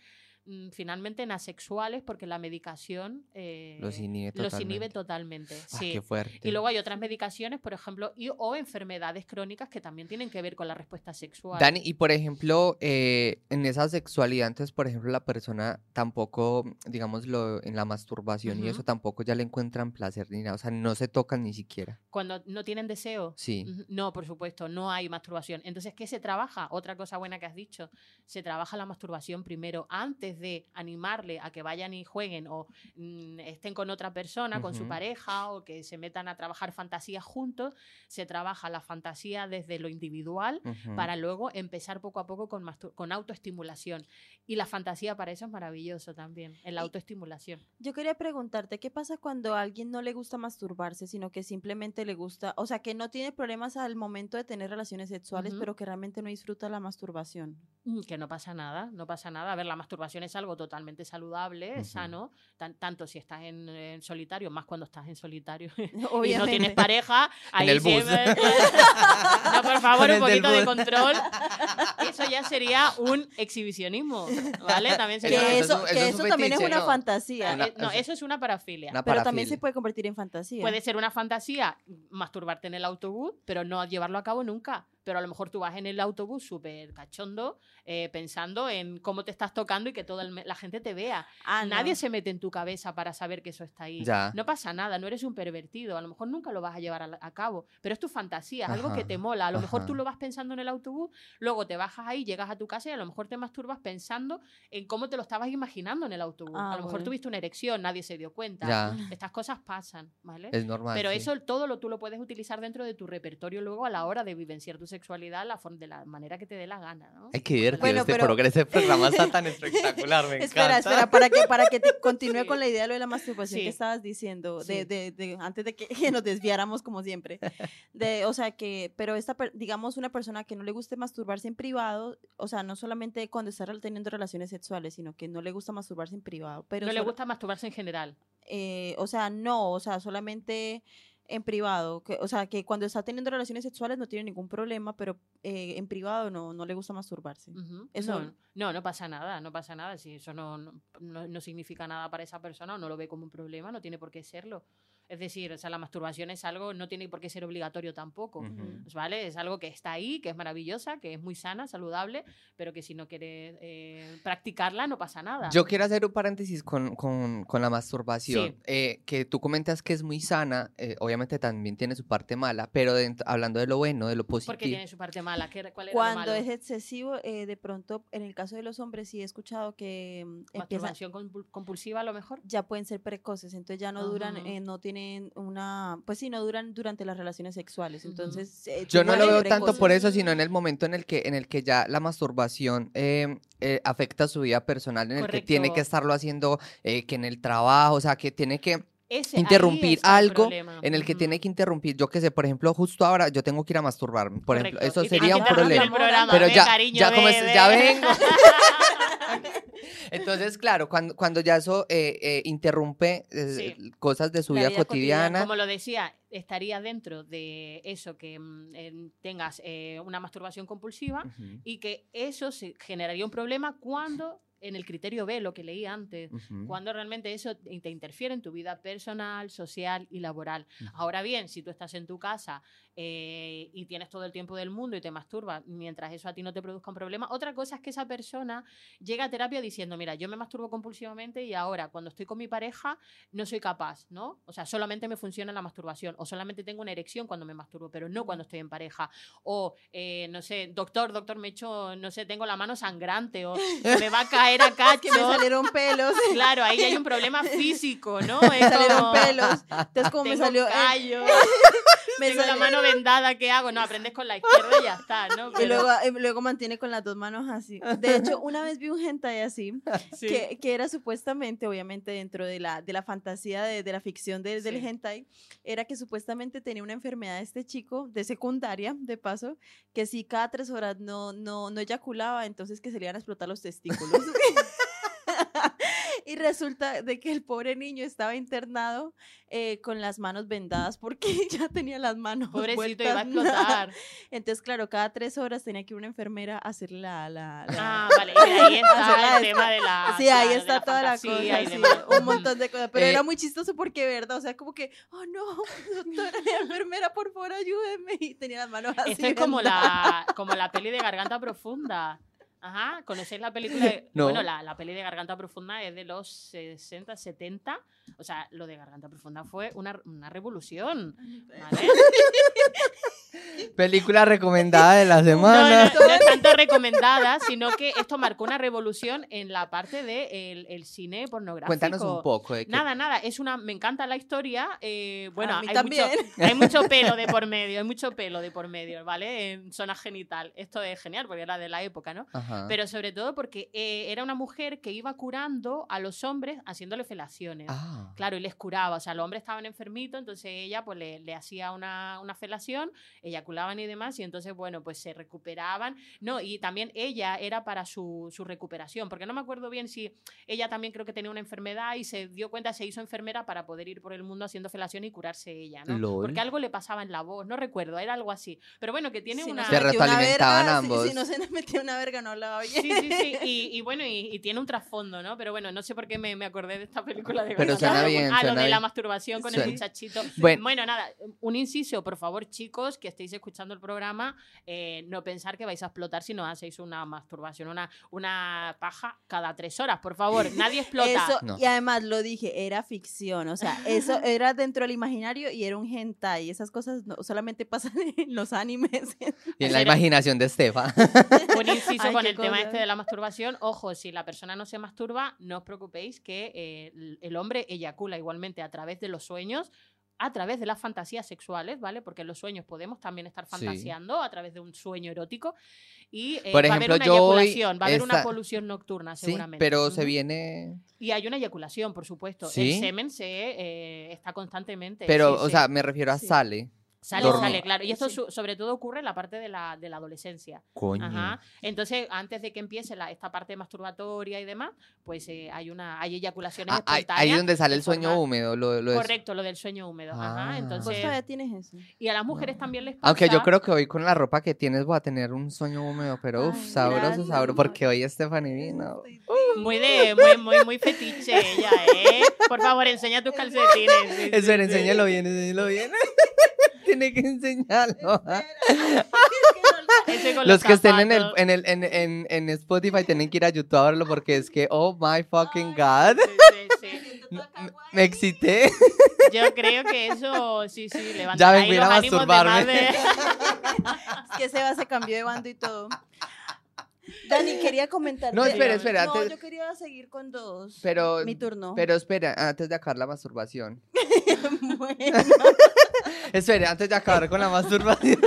finalmente en asexuales porque la medicación eh, Los inhibe los inhibe totalmente. Ah, sí. qué fuerte. Y luego hay otras medicaciones, por ejemplo, y, o enfermedades crónicas que también tienen que ver con la respuesta sexual. Dani, y por ejemplo, eh, en esa sexualidad, entonces, por ejemplo, la persona tampoco, digámoslo, en la masturbación y Ujú. eso tampoco ya le encuentran placer ni nada, o sea, no se tocan ni siquiera. Cuando no tienen deseo, Sí. Ujú, No, por supuesto, no hay masturbación. Entonces, ¿qué se trabaja? Otra cosa buena que has dicho, se trabaja la masturbación primero, antes de animarle a que vayan y jueguen o mm, estén con otra persona, con su Ujú. pareja, o que se metan a trabajar fantasías juntos. Se trabaja la fantasía desde lo individual Ujú. para luego empezar poco a poco con, con autoestimulación. Y la fantasía para eso es maravilloso también, en la Y- autoestimulación. Yo quería preguntarte, ¿qué pasa cuando a alguien no le gusta masturbarse, sino que simplemente le gusta, o sea, que no tiene problemas al momento de tener relaciones sexuales, Ujú. pero que realmente no disfruta la masturbación? Mm, Que no pasa nada, no pasa nada. A ver, la masturbación es algo totalmente saludable, es Ujú. sano, tan- tanto si estás en, en solitario, más cuando estás en solitario [LAUGHS] y no tienes pareja. Ahí el bus. siempre- [LAUGHS] no, por favor, un poquito de control. Eso ya sería un exhibicionismo, ¿vale? [LAUGHS] También Que sería... Eso es eso, un- que eso es eso también es fetiche, una ¿no? fantasía, Una- Eh, no, eso- eso es una parafilia. Una pero también se parafilia. puede convertir en fantasía. Puede ser una fantasía masturbarte en el autobús, pero no llevarlo a cabo nunca. Pero a lo mejor tú vas en el autobús súper cachondo, eh, pensando en cómo te estás tocando y que toda la gente te vea. Ah, no. Nadie se mete en tu cabeza para saber que eso está ahí. Ya. No pasa nada, no eres un pervertido. A lo mejor nunca lo vas a llevar a, cabo, pero es tu fantasía, es algo que te mola. A lo mejor tú lo vas pensando en el autobús, luego te bajas ahí, llegas a tu casa y a lo mejor te masturbas pensando en cómo te lo estabas imaginando en el autobús. Ah, a lo mejor bueno. tuviste una erección, nadie se dio cuenta. Ya, Estas cosas pasan, ¿vale? es normal. Pero sí. eso todo lo tú lo puedes utilizar dentro de tu repertorio luego a la hora de vivenciar tu sexualidad la forma- de la manera que te dé la gana, ¿no? Ay, qué divertido Bueno, este pero- progreso, este programa está tan [LAUGHS] espectacular, me Espera, encanta. espera, para que, para que te continúe Sí. con la idea de lo de la masturbación Sí. que estabas diciendo, de, Sí. de, de- antes de que, [LAUGHS] que nos desviáramos como siempre. De, o sea, que, pero esta, digamos, una persona que no le guste masturbarse en privado, o sea, no solamente cuando está teniendo relaciones sexuales, sino que no le gusta masturbarse en privado, pero no le gusta masturbarse en general. eh, o sea, no, o sea, solamente en privado, que, o sea, que cuando está teniendo relaciones sexuales no tiene ningún problema, pero eh, en privado no, no le gusta masturbarse. Ujú. Eso- No, no, no pasa nada, no pasa nada. Si eso no, no, no- no significa nada para esa persona o no lo ve como un problema, no tiene por qué serlo. Es decir, o sea, la masturbación es algo, no tiene por qué ser obligatorio tampoco. Ujú. Pues, ¿Vale? Es algo que está ahí, que es maravillosa, que es muy sana, saludable, pero que si no quieres eh, practicarla no pasa nada. Yo quiero hacer un paréntesis con, con, con la masturbación. Sí. eh, que tú comentas que es muy sana, eh, obviamente también tiene su parte mala, pero dentro- hablando de lo bueno, de lo positivo. tiene su parte mala. ¿Qué- ¿Cuál era lo Cuando malo? es excesivo, eh, de pronto, en el caso de los hombres, sí he escuchado que mm, empiezan, Masturbación compul- compulsiva a lo mejor. ya pueden ser precoces, entonces ya no duran, Ajá. eh, no tienen una, pues sí, no duran durante las relaciones sexuales, entonces... eh, Yo no lo veo tanto por eso, sino en el momento en el que, en el que ya la masturbación eh, eh, afecta su vida personal, en el que tiene que estarlo haciendo, eh, que en el trabajo, o sea, que tiene que Ese- interrumpir el algo en el que tiene que interrumpir, yo qué sé, por ejemplo, justo ahora yo tengo que ir a masturbarme, por ejemplo, eso sería un problema. Pero ya, cariño, ya como es- ya ve. vengo. [LAUGHS] [LAUGHS] Entonces, claro, cuando, cuando ya eso eh, eh, interrumpe eh, Sí. cosas de su vida, vida cotidiana, cotidiana. Como lo decía, estaría dentro de eso que mm, en- tengas eh, una masturbación compulsiva y que eso se generaría un problema cuando en el criterio B, lo que leí antes, cuando realmente eso te te interfiere en tu vida personal, social y laboral. Ahora bien, si tú estás en tu casa eh, y tienes todo el tiempo del mundo y te masturbas mientras eso a ti no te produzca un problema, otra cosa es que esa persona llega a terapia diciendo, mira, yo me masturbo compulsivamente y ahora cuando estoy con mi pareja no soy capaz, ¿no? O sea, solamente me funciona la masturbación o solamente tengo una erección cuando me masturbo, pero no cuando estoy en pareja. O, eh, no sé, doctor, doctor, me echo, no sé, tengo la mano sangrante o me va a caer [LAUGHS] acá que me salieron pelos, [LAUGHS] Claro, ahí hay un problema [LAUGHS] físico, ¿no? me Es salieron como, pelos, entonces como me salió... eh, callo, me tengo la salió- mano vendada, ¿qué hago? No, aprendes con la izquierda y ya está, ¿no? Y Pero- luego, eh, luego mantiene con las dos manos así. De hecho, una vez vi un hentai así, [LAUGHS] sí. que, que era supuestamente, obviamente dentro de la, de la fantasía de, de la ficción de- del Sí. hentai, era que supuestamente tenía una enfermedad este chico, de secundaria, de paso, que si cada tres horas no, no, no eyaculaba, entonces que se le iban a explotar los testículos. [LAUGHS] Y resulta de que el pobre niño estaba internado eh, con las manos vendadas porque [LAUGHS] ya tenía las manos Pobrecito, iba a explotar. [LAUGHS] Entonces, claro, cada tres horas tenía que ir una enfermera a hacerle la... la, la- Ah, vale, y ahí [LAUGHS] está el tema de la. Sí, ahí está la toda la cosa, sí, un montón de cosas, pero Eh, era muy chistoso porque, ¿verdad? O sea, como que, oh no, doctora, la enfermera, por favor, ayúdeme, y tenía las manos así. Esto es como vendadas. la, como la peli de Garganta Profunda. Ajá, ¿conocéis la película? de- [LAUGHS] No. Bueno, la, la peli de Garganta Profunda es de los 60, 70. O sea, lo de Garganta Profunda fue una, una revolución. ¿Vale? [LAUGHS] Película recomendada de la No, semana. no, no es tanto recomendada, sino que esto marcó una revolución en la parte del el cine pornográfico. Cuéntanos un poco de qué. Nada, nada, es una, me encanta la historia. eh, bueno, A mí hay también. mucho, hay mucho pelo de por medio, hay mucho pelo de por medio, ¿vale? En zona genital. Esto es genial porque era de la época, ¿no? Ajá. Pero sobre todo porque eh, era una mujer que iba curando a los hombres haciéndole felaciones. Ah. Claro, y les curaba. O sea, los hombres estaban enfermitos, entonces ella pues le, le hacía una, una felación, eyaculaban y demás, y entonces, bueno, pues se recuperaban. No, y también ella era para su, su recuperación, porque no me acuerdo bien si ella también creo que tenía una enfermedad y se dio cuenta, se hizo enfermera para poder ir por el mundo haciendo felación y curarse ella, ¿no? Lol. Porque algo le pasaba en la voz, no recuerdo, era algo así. Pero bueno, que tiene Si una... se Se metía una retroalimentaban verga, si- ambos. Si, no se metía una verga, no hablaba bien. Sí, sí, sí. Y, y bueno, y, y tiene un trasfondo, ¿no? Pero bueno, no sé por qué me, me acordé de esta película de Pero suena bien, Ah, lo suena de la bien. masturbación con Suena. el muchachito. Bueno. Bueno, nada, un inciso, por favor, chicos, que estéis escuchando el programa, eh, no pensar que vais a explotar si no hacéis una masturbación, una, una paja cada tres horas, por favor. [LAUGHS] Nadie explota. Eso, No. y además lo dije, era ficción, o sea, eso [LAUGHS] era dentro del imaginario y era un hentai, esas cosas no, solamente pasan [LAUGHS] en los animes. Y en la imaginación de Estefa. Un inciso Ay, con el tema cosa. este de la masturbación. Ojo, si la persona no se masturba, no os preocupéis que eh, el hombre eyacula igualmente a través de los sueños, a través de las fantasías sexuales, ¿vale? Porque en los sueños podemos también estar Sí. fantaseando a través de un sueño erótico. Y eh, Por va a ejemplo, haber una eyaculación, va a haber una esta- polución nocturna, Sí, seguramente. pero se viene. Y hay una eyaculación, por supuesto. ¿Sí? El semen se eh, está constantemente. Pero, sí, o sí. sea, me refiero a Sí. sale. Sale, dormir. sale, claro. Y esto Sí. sobre todo ocurre en la parte de la, de la adolescencia. Coño. Ajá. Entonces, antes de que empiece la, esta parte masturbatoria y demás, pues eh, hay una hay eyaculaciones Ah, ahí, espontáneas. ahí es donde sale el sueño forma- húmedo. Lo, lo es- Correcto, lo del sueño húmedo. Ah. Ajá. Vos Entonces, todavía tienes eso. y a las mujeres también les pasa. Aunque yo creo que hoy con la ropa que tienes voy a tener un sueño húmedo, pero uff, sabroso, gracias, sabroso, porque hoy Stephanie vino. Muy de, muy, muy, muy fetiche ella, ¿eh? Por favor, enseña tus calcetines. Sí, sí, Espera, sí. enséñalo bien, enséñalo bien. [LAUGHS] Tiene que enseñarlo. ¿ah? [LAUGHS] [LAUGHS] Los que estén en el, en, el, en, en, en Spotify tienen que ir a YouTube a verlo porque es que, oh my fucking God. Sí, sí, [LAUGHS] sí. No, me- me excité. Yo creo que eso, sí, sí, Ya levantará ven, ahí voy a masturbarme. de- Es que Seba se cambió de bando y todo. Dani, quería comentar. No, espera, espera, No, antes- yo quería seguir con dos. Pero, Mi turno. pero espera, antes de acabar la masturbación. [LAUGHS] bueno, [LAUGHS] Espera, antes de acabar con la masturbación.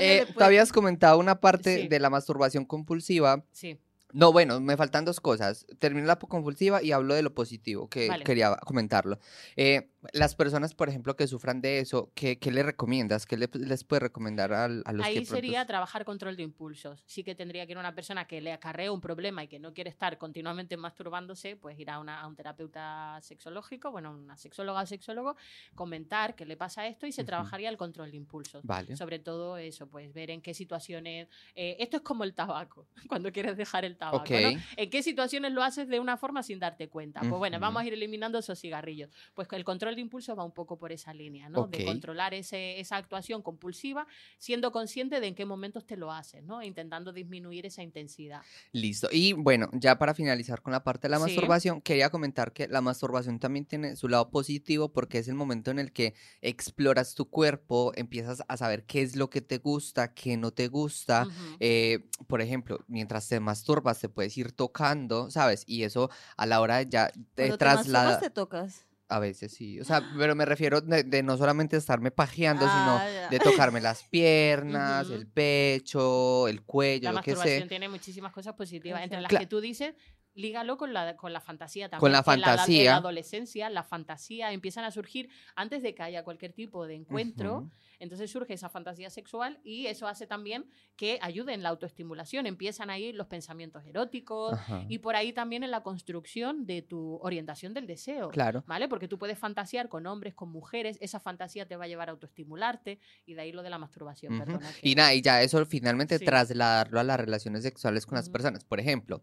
Eh, pues. tú habías comentado una parte Sí. de la masturbación compulsiva. Sí, No, bueno, me faltan dos cosas. Termino la compulsiva y hablo de lo positivo, que Vale. quería comentarlo. Eh, las personas, por ejemplo, que sufran de eso, ¿qué, qué les recomiendas? ¿Qué le- les puedes recomendar al- a, los que Ahí pronto- sería trabajar control de impulsos. Sí que tendría que ir una persona que le acarrea un problema y que no quiere estar continuamente masturbándose, pues ir a, una- a un terapeuta sexológico, bueno, una sexóloga o sexólogo, comentar qué le pasa esto y se trabajaría el control de impulsos. Vale. Sobre todo eso, pues ver en qué situaciones. eh, esto es como el tabaco, [LAUGHS] cuando quieres dejar el tabaco. Ok. ¿no? ¿En qué situaciones lo haces de una forma sin darte cuenta? Pues bueno, vamos a ir eliminando esos cigarrillos. Pues el control de impulsos va un poco por esa línea, ¿no? De controlar ese, esa actuación compulsiva, siendo consciente de en qué momentos te lo haces, ¿no? E Intentando disminuir esa intensidad. Listo. Y bueno, ya para finalizar con la parte de la Sí. masturbación, quería comentar que la masturbación también tiene su lado positivo porque es el momento en el que exploras tu cuerpo, empiezas a saber qué es lo que te gusta, qué no te gusta. Eh, por ejemplo, mientras te masturbas, te puedes ir tocando, ¿sabes? Y eso a la hora de ya te Cuando te traslada. te tocas. A veces sí. O sea, pero me refiero de, de no solamente estarme pajeando, Ah, sino ya. de [LAUGHS] tocarme las piernas, el pecho, el cuello, La lo que masturbación sé. tiene muchísimas cosas positivas, entre las Cla- que tú dices, lígalo con la, con la fantasía también. Con la que en En fantasía. la adolescencia, la fantasía empiezan a surgir antes de que haya cualquier tipo de encuentro. Entonces surge esa fantasía sexual y eso hace también que ayude en la autoestimulación. Empiezan ahí los pensamientos eróticos Ajá. y por ahí también en la construcción de tu orientación del deseo. Claro. ¿Vale? Porque tú puedes fantasear con hombres, con mujeres, esa fantasía te va a llevar a autoestimularte y de ahí lo de la masturbación. Perdona, Y nada, y ya eso finalmente Sí. trasladarlo a las relaciones sexuales con las personas. Por ejemplo,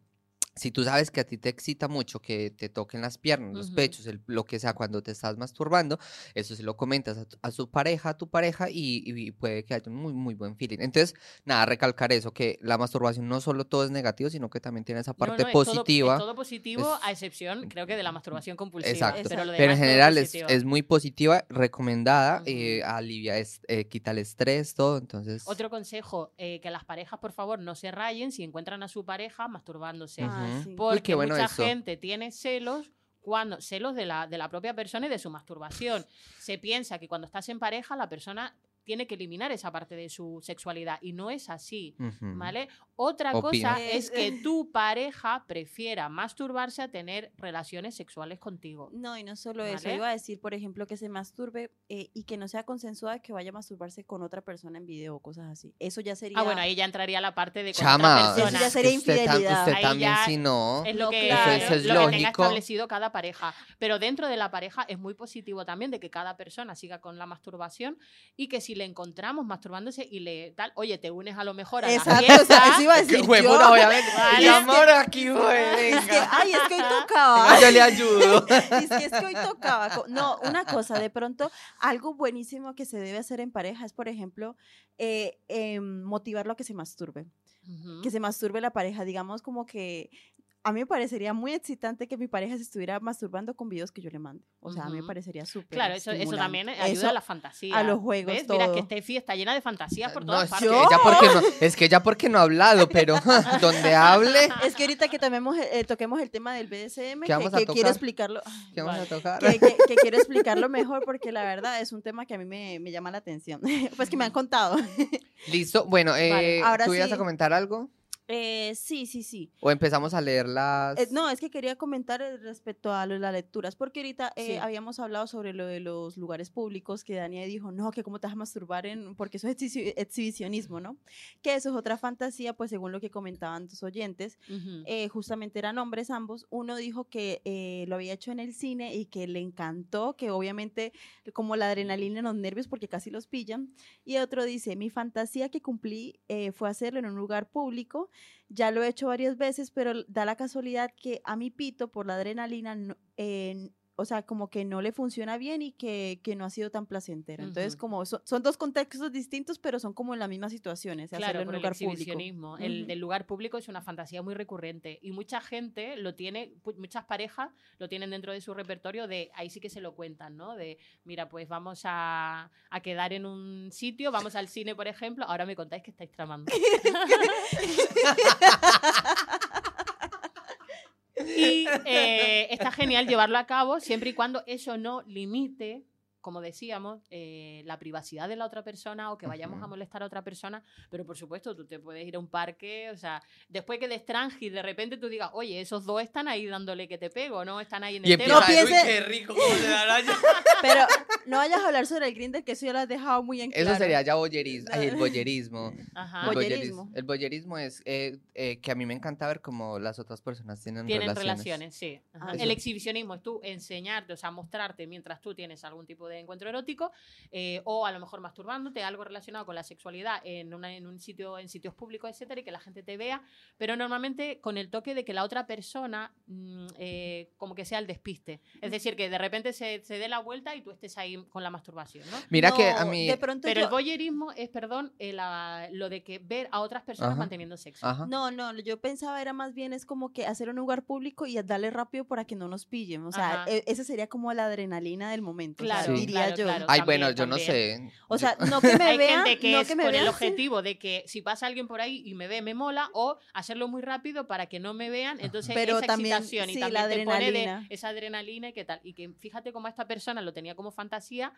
si tú sabes que a ti te excita mucho que te toquen las piernas, los Ujú. pechos, el- lo que sea cuando te estás masturbando, eso se lo comentas a, tu- a su pareja, a tu pareja y, y puede que haya un muy, muy buen feeling. Entonces, nada, recalcar eso, que la masturbación no solo todo es negativo, sino que también tiene esa No, parte no, es todo- positiva. es todo positivo, Es- a excepción, creo que de la masturbación compulsiva. Exacto. Pero, lo Pero en general es, es muy positiva, recomendada, eh, Ujú. alivia, es- eh, quita el estrés, todo. Entonces, Otro consejo, eh, que las parejas, por favor, no se rayen si encuentran a su pareja masturbándose. Ah, sí. Porque bueno mucha eso. gente tiene celos cuando celos de la, de la propia persona y de su masturbación. Se piensa que cuando estás en pareja la persona tiene que eliminar esa parte de su sexualidad y no es así. ¿Vale? Otra cosa es que tu pareja prefiera masturbarse a tener relaciones sexuales contigo. No, y no solo eso. ¿Vale? Iba a decir, por ejemplo, que se masturbe eh, y que no sea consensuado que vaya a masturbarse con otra persona en video o cosas así. Eso ya sería. Ah, bueno, ahí ya entraría la parte de con Chama, otra Eso ya sería usted, tam- infidelidad. usted también, si no. Es lo que, claro. Eso es lo que tenga establecido cada pareja. Pero dentro de la pareja es muy positivo también de que cada persona siga con la masturbación y que si le encontramos masturbándose y le tal, oye, te unes a lo mejor a la Exacto, fiesta, o sea, eso iba a Qué decir huevona, yo. obviamente. [LAUGHS] Amor, aquí fue, Es que, venga. ay, es que hoy tocaba. [LAUGHS] Yo le ayudo. [LAUGHS] Es que, es que hoy tocaba. No, una cosa, de pronto, algo buenísimo que se debe hacer en pareja es, por ejemplo, eh, em, motivarlo a que se masturbe. Que se masturbe la pareja. Digamos como que a mí me parecería muy excitante que mi pareja se estuviera masturbando con videos que yo le mando. O sea, a mí me parecería súper. Claro, eso, eso también ayuda Eso- a la fantasía. a los juegos, ¿Ves? Mira todo. que Steffi está llena de fantasías por No, todas es partes. que, ella porque no, [LAUGHS] es que ella porque no ha hablado, pero [LAUGHS] donde hable, Es que ahorita que tomemos, eh, toquemos el tema del BDSM, ¿Qué que, quiero explicarlo. ay, ¿qué vamos Vale. a tocar? que, que- que quiero [LAUGHS] explicarlo mejor porque la verdad es un tema que a mí me, me llama la atención. pues que me han contado. Listo, bueno, eh, Vale, ahora ¿tú ibas sí. a comentar algo? Eh, sí, sí, sí. ¿O empezamos a leer las...? Eh, no, es que quería comentar eh, respecto a lo de las lecturas, porque ahorita eh, Sí. habíamos hablado sobre lo de los lugares públicos, que Dania dijo, no, que cómo te vas a masturbar, en, porque eso es exhibi- exhibicionismo, ¿no? Que eso es otra fantasía, pues según lo que comentaban tus oyentes, justamente eran hombres ambos. Uno dijo que lo había hecho en el cine y que le encantó, que obviamente como la adrenalina en los nervios porque casi los pillan. Y otro dice, mi fantasía que cumplí fue hacerlo en un lugar público. Ya lo he hecho varias veces, pero da la casualidad que a mi pito por la adrenalina, eh, o sea, como que no le funciona bien y que, que no ha sido tan placentero. Entonces, Ujú. como son, son dos contextos distintos, pero son como en las mismas situaciones, Claro, en un el lugar público. exhibicionismo. El del lugar público es una fantasía muy recurrente y mucha gente lo tiene, muchas parejas lo tienen dentro de su repertorio de ahí sí que se lo cuentan, ¿no? De, mira, pues vamos a, a quedar en un sitio, vamos al cine, por ejemplo, ahora me contáis que estáis tramando. [LAUGHS] [LAUGHS] Y eh, está genial llevarlo a cabo siempre y cuando eso no limite, como decíamos, eh, la privacidad de la otra persona o que vayamos a Ujú. molestar a otra persona. Pero por supuesto, tú te puedes ir a un parque, o sea, después que des tranqui, de repente tú digas, oye, esos dos están ahí dándole que te pego, ¿no? Están ahí en Y el tema. No "Uy, piense- qué rico, [LAUGHS] Pero no vayas a hablar sobre el Grindr, que eso ya lo has dejado muy en claro. Eso sería ya boyerismo. Ay, el [LAUGHS] boyerismo. Ajá. El Boyerismo. boyeris- El boyerismo es eh, eh, que a mí me encanta ver cómo las otras personas tienen, Tienen relaciones. relaciones, sí. Ajá. Ah, el exhibicionismo es tú enseñarte, o sea, mostrarte mientras tú tienes algún tipo de encuentro erótico eh, o a lo mejor masturbándote, algo relacionado con la sexualidad en, una- en un sitio, en sitios públicos, etcétera, y que la gente te vea, pero normalmente con el toque de que la otra persona mm, eh, como que sea el despiste. Es decir, que de repente se, se dé la vuelta y tú estés ahí con la masturbación, ¿no? Mira que a mí. De pronto Pero yo- el voyerismo es, perdón, el, ah, lo de que ver a otras personas Ajá. manteniendo sexo. Ajá. No, no, yo pensaba era más bien es como que hacer un lugar público y darle rápido para que no nos pillen. O sea, Ajá. e- esa sería como la adrenalina del momento. Claro, Sí. Diría claro, yo. claro. Ay, también, bueno, yo no sé. O sea, no que me Hay vean, gente que no es que me con el objetivo de que si pasa alguien por ahí y me ve, me mola, o hacerlo muy rápido para que no me vean. Entonces, Pero esa también, excitación y sí, también la te pone de adrenalina. esa adrenalina y qué tal. Y que fíjate cómo esta persona lo tenía como fantasía,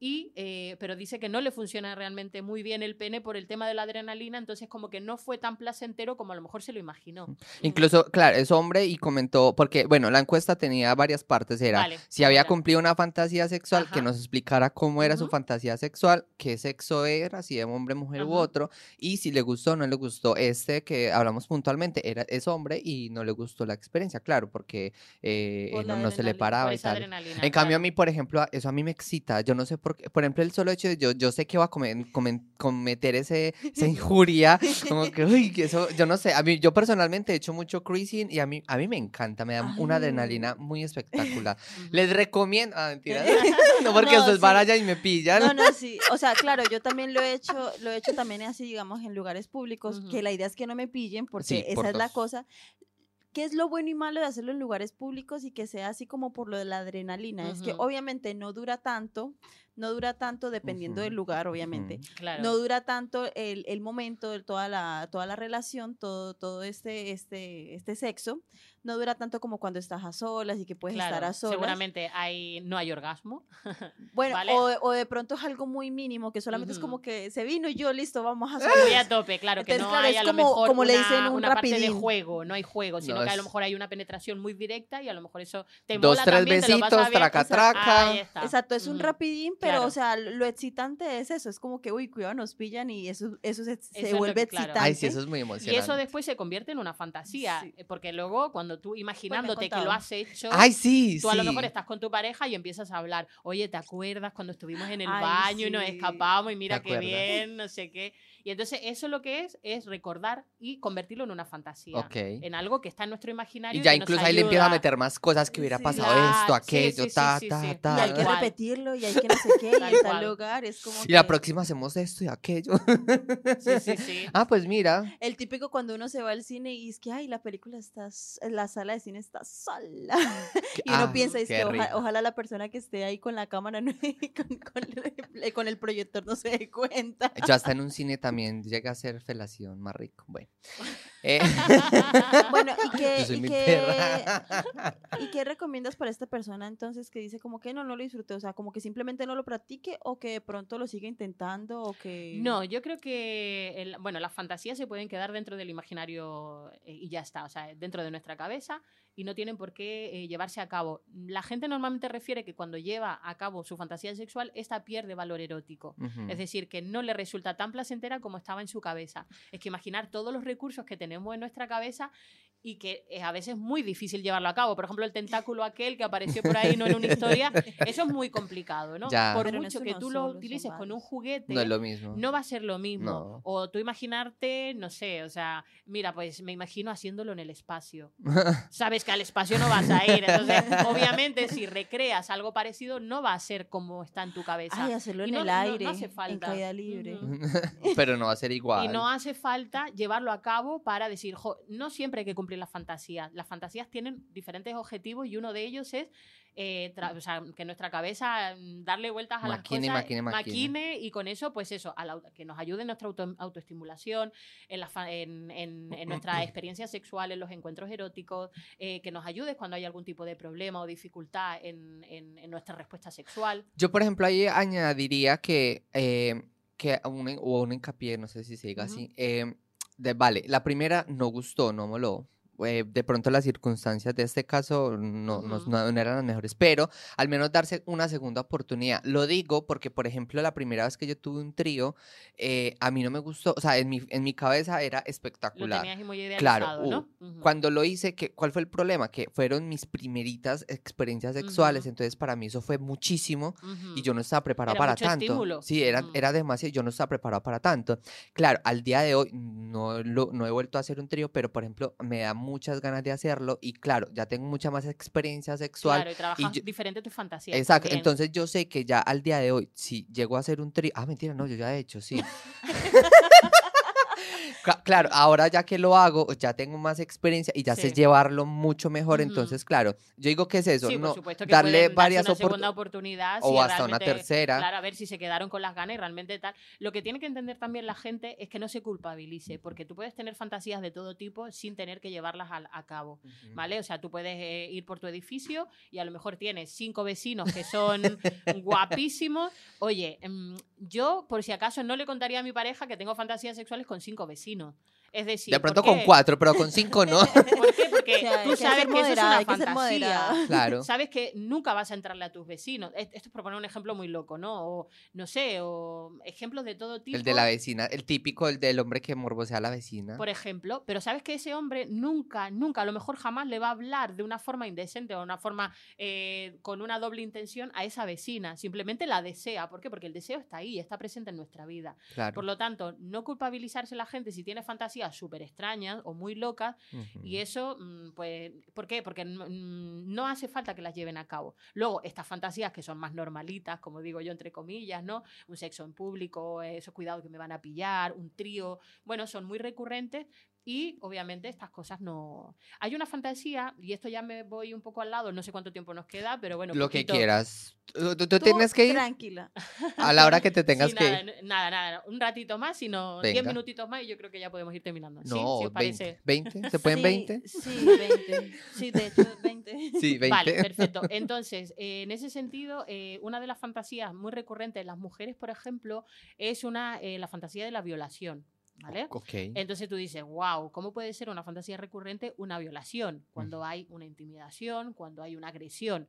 y, eh, pero dice que no le funciona realmente muy bien el pene por el tema de la adrenalina, entonces como que no fue tan placentero como a lo mejor se lo imaginó. Incluso, claro, es hombre y comentó, porque, bueno, la encuesta tenía varias partes, era Vale, si había ahora. cumplido una fantasía sexual, que Ajá. nos explicara cómo era su Ujú. fantasía sexual, qué sexo era, si era hombre, mujer u Ajá. otro, y si le gustó o no le gustó este que hablamos puntualmente, era, es hombre y no le gustó la experiencia, claro, porque eh, Por eh, no, no se le paraba y tal. En cambio, a claro. mí, por ejemplo, a- eso a mí me excita. Yo no sé por qué. Por ejemplo, el solo hecho de yo, yo sé que va a comen- comen- cometer ese, [LAUGHS] esa injuria. Como que, [LAUGHS] uy, que eso, yo no sé. A mí, yo personalmente he hecho mucho cruising y a mí, a mí me encanta. Me da una Ay. adrenalina muy espectacular. [LAUGHS] Les recomiendo. Ah, mentira. no porque No, ustedes van sí. allá y me pillan. No, no, sí. O sea, claro, yo también lo he hecho, lo he hecho también así, digamos, en lugares públicos, Ujú. que la idea es que no me pillen, porque Sí, esa por es la cosa. ¿Qué es lo bueno y malo de hacerlo en lugares públicos y que sea así como por lo de la adrenalina? Es que obviamente no dura tanto, no dura tanto dependiendo del lugar, obviamente. Claro. No dura tanto el, el momento, el- toda la, toda la relación, todo, todo este, este, este sexo, no dura tanto como cuando estás a solas y que puedes estar a solas. seguramente hay, no hay orgasmo. [LAUGHS] Bueno, ¿vale? o, o de pronto es algo muy mínimo, que solamente es como que se vino y yo, listo, vamos a Muy solas. a tope, claro, que Entonces, no claro, hay es a lo como- mejor como le dicen, un una parte de juego, no hay juego, sino No, que a lo mejor hay una penetración muy directa y a lo mejor eso te Dos, mola tres también, te lo pasas besitos, traca, Exacto. traca. Exacto, es un rapidín, pero, Claro. o sea, lo excitante es eso, es como que, uy, cuidado, nos pillan y eso, eso se, se es lo vuelve que- claro. excitante. Ay, sí, eso es muy Y emocionante. eso después se convierte en una fantasía, Sí. eh, porque luego cuando tú imaginándote que contado. lo has hecho, Ay, sí, tú a lo sí. mejor estás con tu pareja y empiezas a hablar, oye, ¿te acuerdas cuando estuvimos en el Ay, baño y nos sí. escapamos y mira qué bien, no sé qué? Y entonces eso lo que es, es recordar y convertirlo en una fantasía, Ok. en algo que está en nuestro imaginario. Y ya que nos incluso ahí le empieza a meter más cosas que hubiera Sí. pasado Claro, esto, aquello, sí, sí, ta, sí, ta, sí. y ta. hay que repetirlo y hay que no sé qué, [LAUGHS] y Tal en tal lugar, es como Y la que- próxima hacemos esto y aquello. Sí, sí, [LAUGHS] sí. ah, pues mira. El típico cuando uno se va al cine y es que, ay, la película está, la sala de cine está sola. [LAUGHS] Y uno ah, piensa, es que oja- ojalá la persona que esté ahí con la cámara no- con, con- con el proyector no se dé cuenta. Yo hasta en un cine también llega a ser felación más rico. Bueno. [LAUGHS] Eh, [LAUGHS] Bueno, ¿y [LAUGHS] qué, yo soy y mi qué- perra. [LAUGHS] ¿Y qué recomiendas para esta persona entonces que dice como que no, no lo disfruté? O sea, como que simplemente no lo practique o que de pronto lo siga intentando o que... No, yo creo que, el- bueno, las fantasías se pueden quedar dentro del imaginario eh, y ya está, o sea, dentro de nuestra cabeza y no tienen por qué eh, llevarse a cabo. La gente normalmente refiere que cuando lleva a cabo su fantasía sexual, esta pierde valor erótico. Ujú. Es decir, que no le resulta tan placentera como estaba en su cabeza. Es que imaginar todos los recursos que tenemos en nuestra cabeza y que es a veces muy difícil llevarlo a cabo. Por ejemplo, el tentáculo aquel que apareció por ahí no en una [LAUGHS] historia, eso es muy complicado, ¿no? Ya. Por Pero en mucho eso que no tú lo utilices con un juguete, No es lo mismo. no va a ser lo mismo. No. O tú imaginarte, no sé, o sea, mira, pues me imagino haciéndolo en el espacio. [LAUGHS] Sabes que al espacio no vas a ir. Entonces, obviamente, si recreas algo parecido, no va a ser como está en tu cabeza. Ay, hacerlo Y en no- el no- no aire, hace en falta. caída libre. [LAUGHS] Pero no va a ser igual. Y no hace falta llevarlo a cabo para decir, "Jo, no siempre hay que cumplir las fantasías. Las fantasías tienen diferentes objetivos y uno de ellos es eh, o sea, que nuestra cabeza mm, darle vueltas a Maquine, las cosas, maquine, maquine. y con eso, pues eso, a la que nos ayude en nuestra auto- autoestimulación, en, la en, en- en nuestra [CLEARS THROAT] experiencia sexual, en los encuentros eróticos, eh, que nos ayude cuando hay algún tipo de problema o dificultad en, nuestra respuesta sexual. Yo, por ejemplo, ahí añadiría que, eh, que un, o un hincapié, no sé si se diga así. de, vale, la primera no gustó, no moló. Eh, de pronto las circunstancias de este caso no, no- Ujú. no- no eran las mejores, pero al menos darse una segunda oportunidad. Lo digo porque, por ejemplo, la primera vez que yo tuve un trío, eh, a mí no me gustó, o sea, en mi, en mi cabeza era Lo espectacular. tenías muy Claro, uh, ¿no? Ujú. Cuando lo hice, que, ¿cuál fue el problema? Que fueron mis primeritas experiencias sexuales, Ujú. entonces para mí eso fue muchísimo y yo no estaba preparado Era para mucho tanto. estímulo. Sí, era, era demasiado, yo no estaba preparado para tanto. Claro, al día de hoy no, lo- no he vuelto a hacer un trío, pero por ejemplo, me da muchas ganas de hacerlo y claro, ya tengo mucha más experiencia sexual. Claro, y trabajas yo- diferente tus fantasías. Exacto, también. entonces yo sé que ya al día de hoy, si llego a hacer un trío, ah, mentira, no, yo ya he hecho, sí. [LAUGHS] Claro, ahora ya que lo hago, ya tengo más experiencia y ya sé llevarlo mucho mejor. Entonces, claro, yo digo que es eso, Sí, no que darle varias una segunda oportunidades oportunidad o si hasta una tercera. Claro, a ver si se quedaron con las ganas y realmente tal. Lo que tiene que entender también la gente es que no se culpabilice, porque tú puedes tener fantasías de todo tipo sin tener que llevarlas al- a, cabo. ¿vale? O sea, tú puedes eh, ir por tu edificio y a lo mejor tienes cinco vecinos que son [LAUGHS] guapísimos. Oye, mm, yo por si acaso no le contaría a mi pareja que tengo fantasías sexuales con cinco vecinos vecinos es decir, De ¿por pronto con cuatro, pero con cinco no. [LAUGHS] ¿Por qué? Porque [LAUGHS] O sea, hay tú sabes que eso es una que fantasía. [LAUGHS] Claro. Sabes que nunca vas a entrarle a tus vecinos. Es- Esto es por poner un ejemplo muy loco, ¿no? O no sé, o ejemplos de todo tipo. El de la vecina, el típico, el del hombre que morbosea a la vecina. Por ejemplo, pero sabes que ese hombre nunca, nunca, a lo mejor jamás le va a hablar de una forma indecente o una forma eh, con una doble intención a esa vecina. Simplemente la desea. ¿Por qué? Porque el deseo está ahí, está presente en nuestra vida. Claro. Por lo tanto, no culpabilizarse la gente si tiene fantasías súper extrañas o muy locas y eso, mm, pues, ¿por qué? Porque no, mm, no hace falta que las lleven a cabo. Luego, estas fantasías que son más normalitas, como digo yo, entre comillas, ¿no? Un sexo en público, esos cuidados que me van a pillar, un trío, bueno, son muy recurrentes y obviamente estas cosas no... Hay una fantasía, y esto ya me voy un poco al lado, no sé cuánto tiempo nos queda, pero bueno... Lo que poquito. quieras. Tú, tú- tú tienes que ir Tranquila. a la hora que te [LAUGHS] tengas Sí, que nada, ir. n- nada, nada, un ratito más, sino 10 Venga. minutitos más y yo creo que ya podemos ir terminando. ¿Sí? No, ¿Sí os parece? 20. 20. ¿Se pueden Sí, 20? Sí, 20. Sí, de hecho, 20. Sí, [LAUGHS] 20. Vale, perfecto. Entonces, eh, en ese sentido, eh, una de las fantasías muy recurrentes en las mujeres, por ejemplo, es una, eh, la fantasía de la violación. ¿Vale? Ok. Entonces tú dices, wow, ¿cómo puede ser una fantasía recurrente una violación? Cuando hay una intimidación, cuando hay una agresión.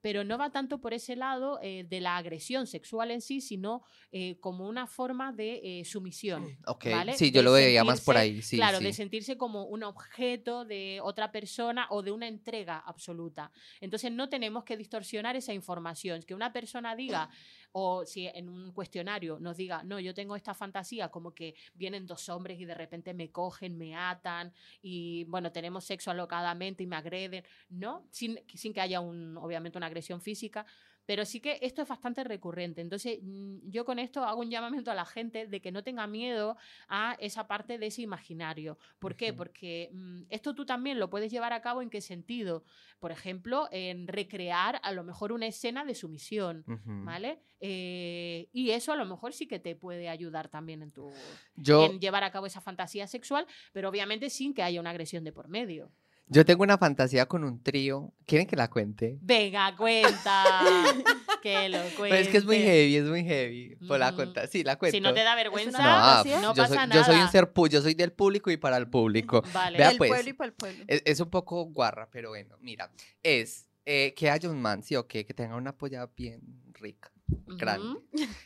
Pero no va tanto por ese lado eh, de la agresión sexual en sí, sino eh, como una forma de eh, sumisión. ¿vale? Sí, yo De lo veía más por ahí. Sí, claro, sí. de sentirse como un objeto de otra persona o de una entrega absoluta. Entonces no tenemos que distorsionar esa información. Que una persona diga, o si en un cuestionario nos diga, no, yo tengo esta fantasía como que vienen dos hombres y de repente me cogen, me atan y bueno, tenemos sexo alocadamente y me agreden, ¿no? Sin, sin que haya un, obviamente una agresión física. Pero sí que esto es bastante recurrente. Entonces, mm, yo con esto hago un llamamiento a la gente de que no tenga miedo a esa parte de ese imaginario. ¿Por qué? Porque mm, esto tú también lo puedes llevar a cabo en qué sentido. Por ejemplo, en recrear a lo mejor una escena de sumisión. ¿Vale? Eh, y eso a lo mejor sí que te puede ayudar también en tu Yo, en llevar a cabo esa fantasía sexual, pero obviamente sin que haya una agresión de por medio. Yo tengo una fantasía con un trío. ¿Quieren que la cuente? Venga, cuenta. [LAUGHS] que lo cuente. Pero es que es muy heavy, es muy heavy. Pues la Ujú. cuenta, sí, la cuento. Si no te da vergüenza, No, no yo, pasa soy, nada. yo soy un ser pu, yo soy del público y para el público. Vale. Vea, Del pues. pueblo y para el pueblo. Es, es un poco guarra, pero bueno, mira, es eh, que haya un man, sí o qué, que tenga una polla bien rica. Grande.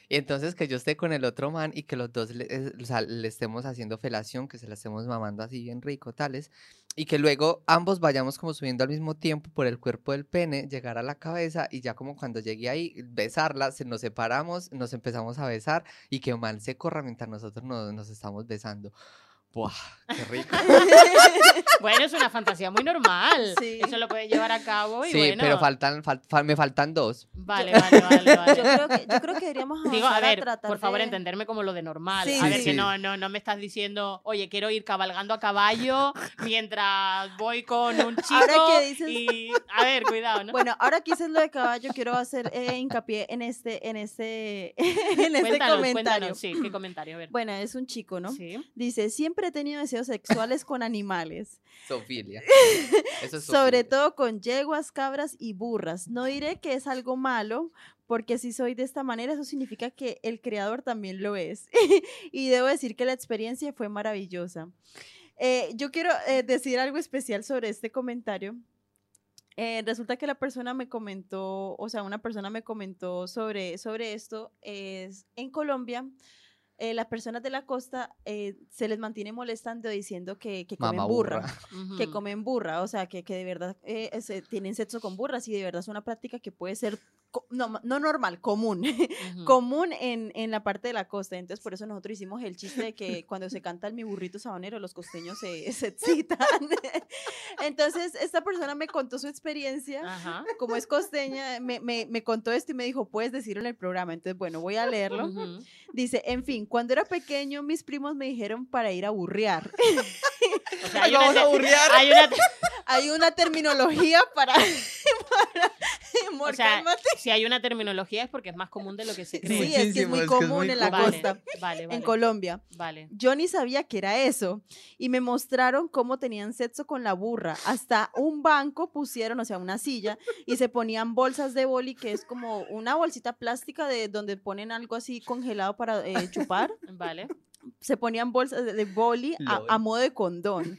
Y entonces que yo esté con el otro man y que los dos le, es- o sea, le estemos haciendo felación, que se la estemos mamando así bien rico, tales, y que luego ambos vayamos como subiendo al mismo tiempo por el cuerpo del pene, llegar a la cabeza y ya como cuando llegué ahí, besarla, se nos separamos, nos empezamos a besar y que man se corra mientras nosotros nos, nos estamos besando. ¡Buah! ¡Qué rico! [LAUGHS] Bueno, es una fantasía muy normal. [LAUGHS] Sí. Eso lo puedes llevar a cabo y Sí, bueno. pero faltan, fal- fal- me faltan dos. Vale, vale, vale, [LAUGHS] vale. Yo creo que, yo creo que deberíamos Digo, a ver, tratar por favor, de- entenderme como lo de normal. Sí, a ver, sí. que no, no, no me estás diciendo, oye, quiero ir cabalgando a caballo mientras voy con un chico. Ahora que dices- Y, a ver, cuidado, ¿no? Bueno, ahora que dices lo de caballo, quiero hacer eh, hincapié en este, en este, [LAUGHS] en este cuéntanos, comentario. cuéntanos, sí, qué comentario, a ver. Bueno, es un chico, ¿no? Sí. Dice, siempre he tenido deseos sexuales con animales, Sofilia. [LAUGHS] Eso es sobre zoofilia. todo con yeguas, cabras y burras. No diré que es algo malo, porque si soy de esta manera, eso significa que el creador también lo es. [LAUGHS] y debo decir que la experiencia fue maravillosa. Eh, yo quiero eh, decir algo especial sobre este comentario. Eh, resulta que la persona me comentó, o sea, una persona me comentó sobre, sobre esto. Es en Colombia, eh, las personas de la costa eh, se les mantiene molestando diciendo que, que comen burra burra. [LAUGHS] que comen burra, o sea, que, que de verdad eh, es, eh, tienen sexo con burras y de verdad es una práctica que puede ser, no, ma- no normal, común, [LAUGHS] común en, en la parte de la costa. Entonces, por eso nosotros hicimos el chiste de que cuando se canta el mi burrito sabanero, los costeños se, se excitan. [LAUGHS] Entonces, esta persona me contó su experiencia. Ajá. Como es costeña, me, me, me contó esto y me dijo, puedes decirlo en el programa. Entonces, bueno, voy a leerlo. Dice, en fin, cuando era pequeño, mis primos me dijeron para ir a burrear. [LAUGHS] O sea, hay una, Vamos a burrear. hay una te- hay una terminología para, para o sea. Si hay una terminología es porque es más común de lo que se cree. Sí, es que es muy es que es común muy en la vale, costa, vale, vale, en Colombia. Vale. Yo ni sabía que era eso. Y me mostraron cómo tenían sexo con la burra. Hasta un banco pusieron, o sea, una silla, y se ponían bolsas de boli, que es como una bolsita plástica de donde ponen algo así congelado para eh, chupar. Vale. Se ponían bolsas de, boli a, a modo de condón.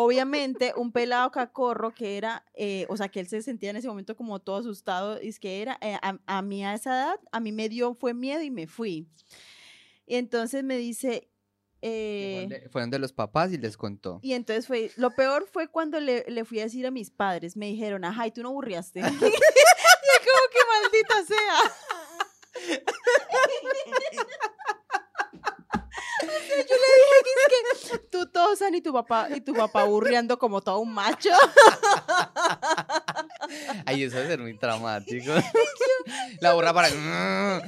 Obviamente, un pelado cacorro que era, eh, o sea, que él se sentía en ese momento como todo asustado, y es que era, eh, a, a mí a esa edad, a mí me dio, fue miedo y me fui. Y entonces me dice, eh, Fueron de- Fueron de los papás y les contó. y entonces fue, lo peor fue cuando le, le fui a decir a mis padres, me dijeron, ajá, ¿y tú no burriaste? [LAUGHS] y como que maldita sea. [LAUGHS] O sea, yo le dije que es que [LAUGHS] tú tosan y tu papá, y tu papá burriando como todo un macho. [LAUGHS] Ay, eso debe ser muy traumático. [LAUGHS] La burra para.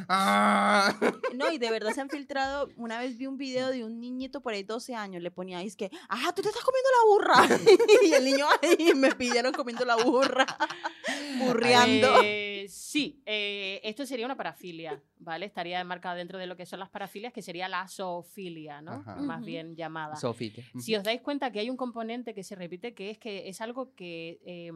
Ah. No, y de verdad se han filtrado. Una vez vi un video de un niñito por ahí, 12 años, le ponía es que, ajá, tú te estás comiendo la burra. y el niño ahí me pidieron comiendo la burra, burreando. Eh, sí, eh, esto sería una parafilia, ¿vale? Estaría enmarcado dentro de lo que son las parafilias, que sería la zoofilia, ¿no? Ajá. Más bien llamada. Sofía. Si os dais cuenta que hay un componente que se repite, que es que es algo que eh,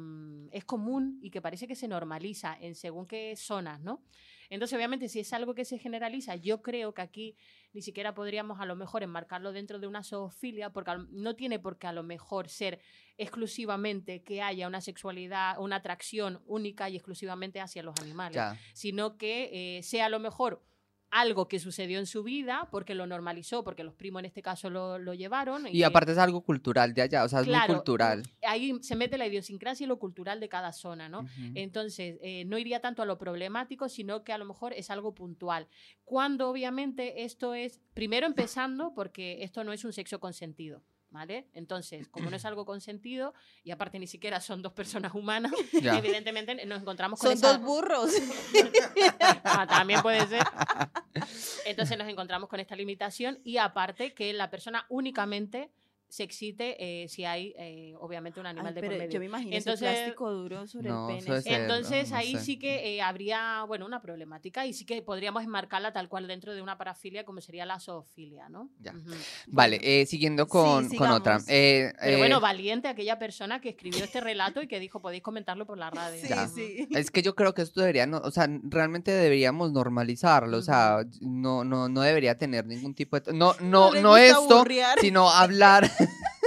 es común y que parece que se normaliza en según qué zonas, ¿no? Entonces, obviamente, si es algo que se generaliza, yo creo que aquí ni siquiera podríamos a lo mejor enmarcarlo dentro de una zoofilia, porque no tiene por qué a lo mejor ser exclusivamente que haya una sexualidad, una atracción única y exclusivamente hacia los animales Ya. sino que eh, sea a lo mejor algo que sucedió en su vida, porque lo normalizó, porque los primos en este caso lo, lo llevaron. Y aparte es algo cultural de allá, o sea, es Claro, muy cultural. Ahí se mete la idiosincrasia y lo cultural de cada zona, ¿no? Ujú. Entonces, eh, no iría tanto a lo problemático, sino que a lo mejor es algo puntual. Cuando obviamente esto es, primero empezando, porque esto no es un sexo consentido. ¿Vale? Entonces, como no es algo consentido y aparte ni siquiera son dos personas humanas, [LAUGHS] Ya. evidentemente nos encontramos con Son esa... dos burros. [LAUGHS] Ah, también puede ser. [LAUGHS] Entonces nos encontramos con esta limitación y aparte que la persona únicamente se excite eh, si hay, eh, obviamente, un animal Ay, de por pero medio. yo me imagino Entonces- ese plástico duro sobre No, el pene. Entonces no ahí sé. sí que eh, habría, bueno, una problemática y sí que podríamos enmarcarla tal cual dentro de una parafilia como sería la zoofilia, ¿no? Ya. Ujú. Vale, eh, siguiendo con, con otra. Eh, Pero bueno, valiente aquella persona que escribió este relato y que dijo, podéis comentarlo por la radio. Sí, Ya. Sí. Es que yo creo que esto debería, no, o sea, realmente deberíamos normalizarlo, o sea, no, no, no debería tener ningún tipo de, no, no, no esto, burrear. sino hablar. [LAUGHS] [LAUGHS]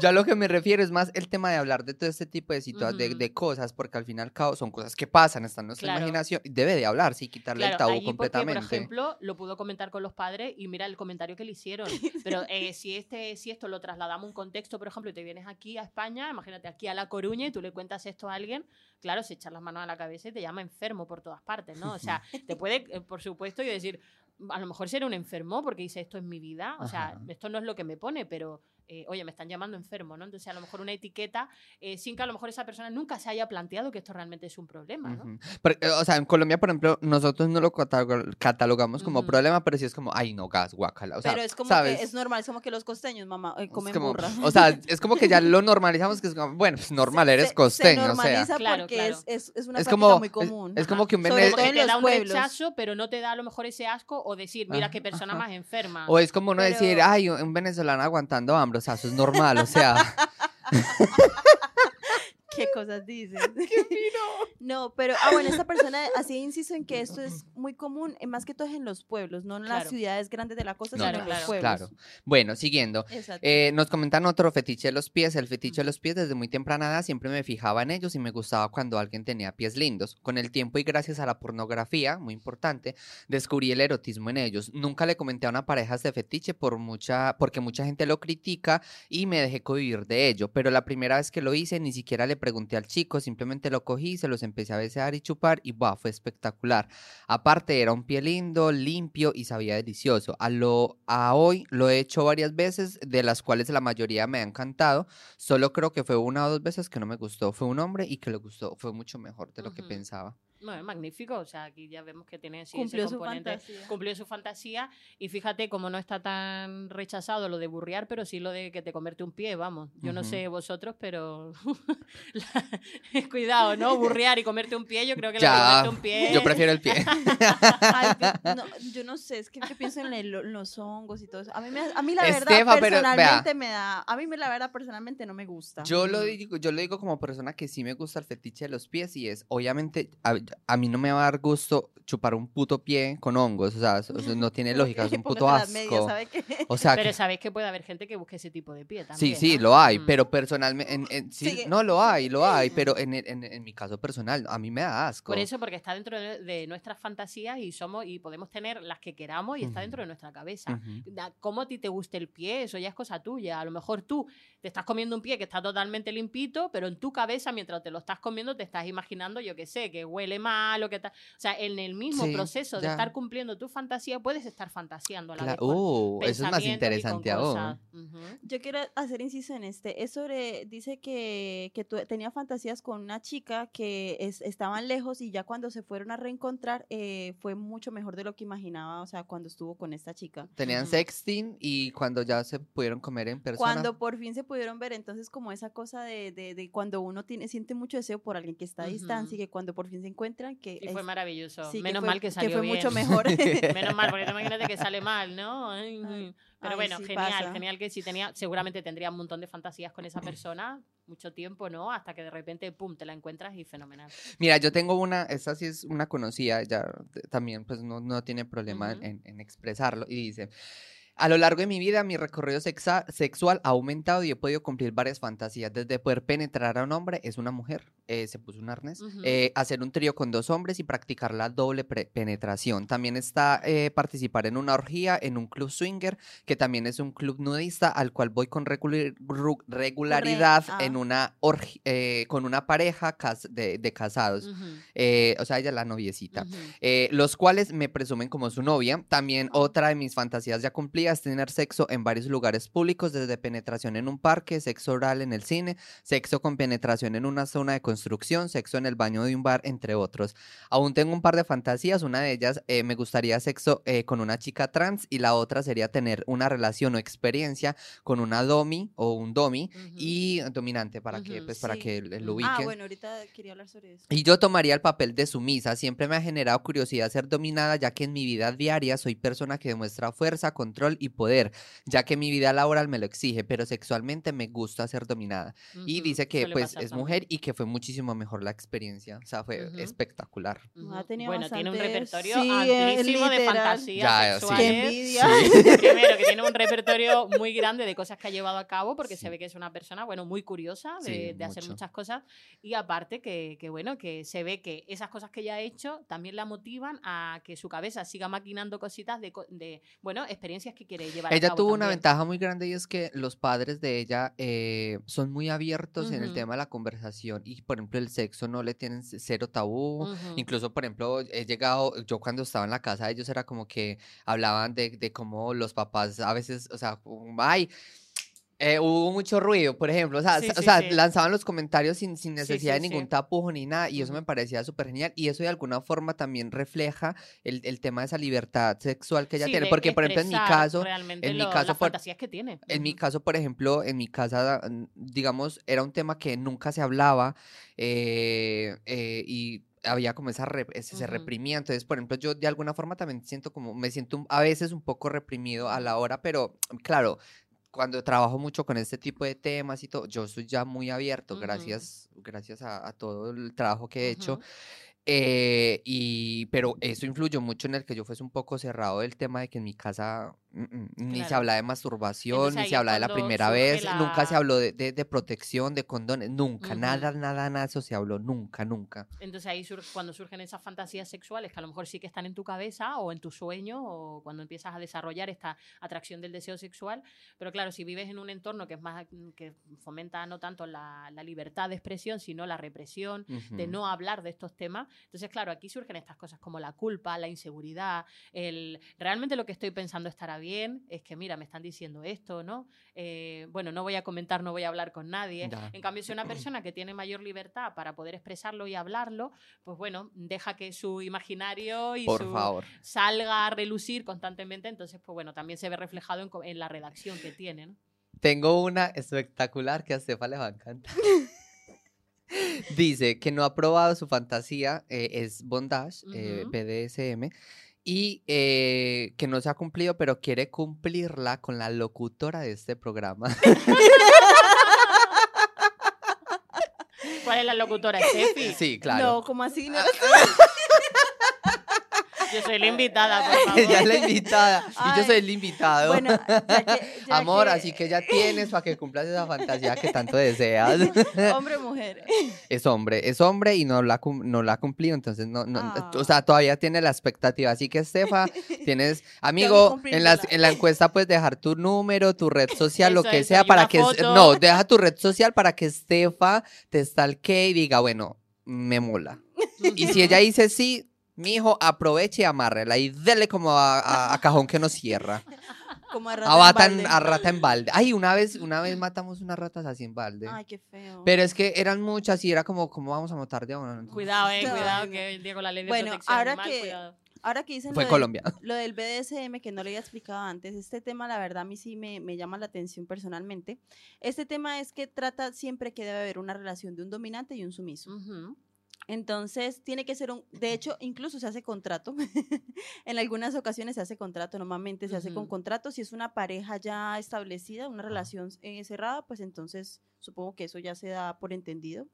Yo a lo que me refiero es más el tema de hablar de todo este tipo de situaciones, de, Ujú. de cosas, porque al fin y al cabo son cosas que pasan, está en nuestra Claro. imaginación. Debe de hablar, sí, quitarle el Claro, tabú allí porque, completamente. por ejemplo, lo pudo comentar con los padres y mira el comentario que le hicieron. [LAUGHS] Pero eh, si, este, si esto lo trasladamos a un contexto, por ejemplo, y te vienes aquí a España, imagínate aquí a La Coruña y tú le cuentas esto a alguien, claro, se echan las manos a la cabeza y te llama enfermo por todas partes, ¿no? O sea, te puede, eh, por supuesto, y decir, a lo mejor ser un enfermo porque dice esto es mi vida, o sea, Ajá. esto no es lo que me pone, pero eh, oye, me están llamando enfermo, ¿no? Entonces, a lo mejor una etiqueta eh, sin que a lo mejor esa persona nunca se haya planteado que esto realmente es un problema, ¿no? Ujú. Pero, eh, o sea, en Colombia, por ejemplo, nosotros no lo catalogamos como Ujú. problema, pero sí es como, ay, no, gas, guacala. O sea, Pero es como ¿sabes? que es normal, es como que los costeños, mamá, eh, Es comen como- burra. O sea, es como que ya [LAUGHS] lo normalizamos, que es como, bueno, pues normal, Se- eres se- costeño, Se o sea. normaliza Claro, porque claro. Es, es, es una Es como, muy es- común. es como que un Sobre vene- todo que en te los da un pueblos. rechazo, pero no te da a lo mejor ese asco o decir, mira Ajá, qué persona ajá. más enferma. O es como uno decir, Pero- ay, un venezolano aguantando hambre, o sea, eso es normal, o sea. [LAUGHS] ¿Qué cosas dices? [LAUGHS] No, pero, ah, bueno, esta persona así insisto en que esto es muy común, eh, más que todo es en los pueblos, no en las Claro. ciudades grandes de la costa, No, sino no, en los claro, pueblos. Claro. Bueno, siguiendo. Exacto. Eh, nos comentan otro fetiche de los pies. El fetiche de los pies desde muy temprana edad siempre me fijaba en ellos y me gustaba cuando alguien tenía pies lindos. Con el tiempo y gracias a la pornografía, muy importante, descubrí el erotismo en ellos. Nunca le comenté a una pareja este fetiche por mucha, porque mucha gente lo critica y me dejé convivir de ello. Pero la primera vez que lo hice ni siquiera le pregunté al chico, simplemente lo cogí, se los empecé a besar y chupar y fue espectacular. Aparte era un pie lindo, limpio y sabía delicioso. A lo a hoy lo he hecho varias veces, de las cuales la mayoría me ha encantado. Solo creo que fue una o dos veces que no me gustó. Fue un hombre y que le gustó. Fue mucho mejor de lo que pensaba. No, es magnífico, o sea, aquí ya vemos que tiene sí, Cumplió ese su componente. fantasía. Cumplió su fantasía y fíjate cómo no está tan rechazado lo de burrear, pero sí lo de que te comerte un pie, vamos. Yo no Ujú. sé vosotros, pero [LAUGHS] la- [LAUGHS] cuidado, ¿no? Burrear y comerte un pie, yo creo que lo de Ya, comerte un pie... Yo prefiero el pie. [LAUGHS] Ay, no, yo no sé, es que yo pienso en el- los hongos y todo eso. A mí, me, a mí la verdad, Estefa, pero, vea. personalmente me da, a mí me, la verdad, personalmente no me gusta. Yo lo digo, yo lo digo como persona que sí me gusta el fetiche de los pies y es, obviamente, a, a mí no me va a dar gusto chupar un puto pie con hongos, o sea, no tiene [LAUGHS] lógica, es un puto asco. ¿sabe qué? O sea, Pero que- sabéis que puede haber gente que busque ese tipo de pie sí, también. sí, ¿no? lo hay, Mm. pero personalmente, en, en- sí, no lo hay, lo hay, pero en, en, en mi caso personal, a mí me da asco. Por eso, porque está dentro de, de nuestras fantasías y somos y podemos tener las que queramos y está dentro de nuestra cabeza. Ujú. Da- Cómo a ti te guste el pie, eso ya es cosa tuya. A lo mejor tú te estás comiendo un pie que está totalmente limpito, pero en tu cabeza, mientras te lo estás comiendo, te estás imaginando, yo qué sé, que huele mal o que tal. O sea, en el mismo Sí, proceso de ya. estar cumpliendo tu fantasía, puedes estar fantaseando a la Cla- vez. uh, eso es más y interesante aún. cosas. Ujú. Yo quiero hacer inciso en este. Es sobre, dice que, que tu- tenía fantasías con una chica que es- estaban lejos y ya cuando se fueron a reencontrar eh, fue mucho mejor de lo que imaginaba, o sea, cuando estuvo con esta chica. Tenían Ujú. sexting y cuando ya se pudieron comer en persona. Cuando por fin se pudieron ver, entonces como esa cosa de, de, de cuando uno tiene, siente mucho deseo por alguien que está a distancia y Ujú. que cuando por fin se encuentran, que Y fue es- maravilloso. sí, que Menos fue- mal que salió fue bien. mucho mejor. [LAUGHS] Menos mal, porque tú [LAUGHS] imagínate que sale mal, ¿no? Ay. Pero ay, bueno, sí genial, pasa. genial que si tenía, seguramente tendría un montón de fantasías con esa persona, mucho tiempo, ¿no? Hasta que de repente, pum, te la encuentras y fenomenal. Mira, yo tengo una, esta sí es una conocida, ya también pues no, no tiene problema Ujú. en, en expresarlo y dice, a lo largo de mi vida mi recorrido sexa- sexual ha aumentado y he podido cumplir varias fantasías, desde poder penetrar a un hombre, es una mujer, eh, se puso un arnés, Ujú. eh, hacer un trío con dos hombres y practicar la doble penetración. También está eh, participar en una orgía, en un club swinger, que también es un club nudista al cual voy con regularidad ah. en una eh, con una pareja cas- de, de casados. Ujú, Eh, o sea, ella es la noviecita. ujú. Eh, los cuales me presumen como su novia. También otra de mis fantasías ya cumplidas tener sexo en varios lugares públicos, desde penetración en un parque, sexo oral en el cine, sexo con penetración en una zona de construcción, sexo en el baño de un bar, entre otros. Aún tengo un par de fantasías, una de ellas eh, me gustaría sexo eh, con una chica trans y la otra sería tener una relación o experiencia con una domi o un domi Ujú. y dominante para que Ujú, pues para sí. que l- lo ubiquen. Ah, bueno, ahorita quería hablar sobre eso. Y yo tomaría el papel de sumisa. Siempre me ha generado curiosidad ser dominada, ya que en mi vida diaria soy persona que demuestra fuerza, control y poder, ya que mi vida laboral me lo exige, pero sexualmente me gusta ser dominada. Y Ujú, dice que suele pues es también. mujer y que fue muchísimo mejor la experiencia. O sea, fue espectacular. Ujú. Ha tenido Bueno, tiene un repertorio sí, eh, amplísimo de fantasías Ya, sí. sexuales. Qué envidia. [LAUGHS] Primero, que tiene un repertorio muy grande de cosas que ha llevado a cabo, porque Sí. se ve que es una persona, bueno, muy curiosa de, Sí, de hacer muchas cosas. Y aparte que, que, bueno, que se ve que esas cosas que ella ha hecho también la motivan a que su cabeza siga maquinando cositas de, de bueno, experiencias que quiere llevar a Ella cabo tuvo una ventaja muy grande y es que los padres de ella eh, son muy abiertos en el tema de la conversación y, por ejemplo, el sexo no le tienen cero tabú. Incluso, por ejemplo, he llegado, yo cuando estaba en la casa de ellos era como que hablaban de, de cómo los papás a veces, o sea, ay, eh, hubo mucho ruido, por ejemplo, o sea, Sí, sa- o sí, sea, sí. lanzaban los comentarios sin, sin necesidad de ningún tapujo ni nada, y eso me parecía súper genial, y eso de alguna forma también refleja el, el tema de esa libertad sexual que ella tiene, porque, por ejemplo, en mi caso, en mi lo- caso, las por- fantasías que tiene. en mi caso, por ejemplo, en mi casa, mm, digamos, era un tema que nunca se hablaba eh, eh, y había como esa rep- se reprimía. Entonces, por ejemplo, yo de alguna forma también siento como, me siento un- a veces un poco reprimido a la hora, pero claro, cuando trabajo mucho con este tipo de temas y todo, yo soy ya muy abierto, gracias, gracias a, a todo el trabajo que he hecho. Eh, y, pero eso influyó mucho en el que yo fuese un poco cerrado del tema de que en mi casa mm, mm, ni se habla de masturbación, Entonces ni se habla de la primera vez, nunca se la- habló de, de- de protección, de condones, nunca, Ujú. nada, nada, nada, eso se habló, nunca, nunca. Entonces ahí sur- cuando surgen esas fantasías sexuales que a lo mejor sí que están en tu cabeza o en tu sueño o cuando empiezas a desarrollar esta atracción del deseo sexual. Pero claro, si vives en un entorno que es más que fomenta no tanto la, la libertad de expresión, sino la represión, de Ujú. no hablar de estos temas. Entonces, claro, aquí surgen estas cosas como la culpa, la inseguridad, el realmente lo que estoy pensando estará bien, es que mira, me están diciendo esto, ¿no? Eh, bueno, no voy a comentar, no voy a hablar con nadie. Ya. En cambio, si una persona que tiene mayor libertad para poder expresarlo y hablarlo, pues bueno, deja que su imaginario y Por su favor. salga a relucir constantemente, entonces pues bueno, también se ve reflejado en, la redacción que tiene, ¿no? Tengo una espectacular que a Estefa le va a encantar. [LAUGHS] Dice que no ha probado su fantasía, eh, es bondage, eh. BDSM, y eh, que no se ha cumplido, pero quiere cumplirla con la locutora de este programa. ¿Cuál es la locutora? Steffi. [LAUGHS] Sí, claro. No, como así? No. Yo soy la invitada, por [LAUGHS] favor. Ella es la invitada y yo soy el invitado. Bueno, ya que- ya [LAUGHS] Amor, que- así que ya tienes para que cumplas esa fantasía que tanto deseas. [LAUGHS] Hombre o mujer. Es hombre, es hombre y no la, cum- no la ha cumplido, entonces no, no, Ah. o sea, todavía tiene la expectativa. Así que, Estefa, tienes, amigo, en, las, en la encuesta puedes dejar tu número, tu red social, lo que eso, sea, para que, foto. no, deja tu red social para que Estefa te stalkee y diga, bueno, me mola. Y si ella dice sí, mi hijo, aproveche y amárrela y dele como a, a- a cajón que no cierra. Como a rata A, en bata en- balde. a rata en balde. Ay, una vez, una vez matamos unas ratas así en balde. Ay, qué feo. Pero es que eran muchas y era como, ¿cómo vamos a matar de a una? Cuidado, eh, cuidado, que Diego, la ley de Bueno, protección ahora animal, que- cuidado. Ahora que dicen Fue lo, Colombia. Del, [LAUGHS] lo del BDSM, que no lo había explicado antes, este tema, la verdad, a mí sí me, me llama la atención personalmente. Este tema es que trata siempre que debe haber una relación de un dominante y un sumiso. Ujú. Entonces, tiene que ser un. De hecho, incluso se hace contrato. [LAUGHS] en algunas ocasiones se hace contrato. Normalmente se hace con contrato. Si es una pareja ya establecida, una relación eh, cerrada, pues entonces supongo que eso ya se da por entendido.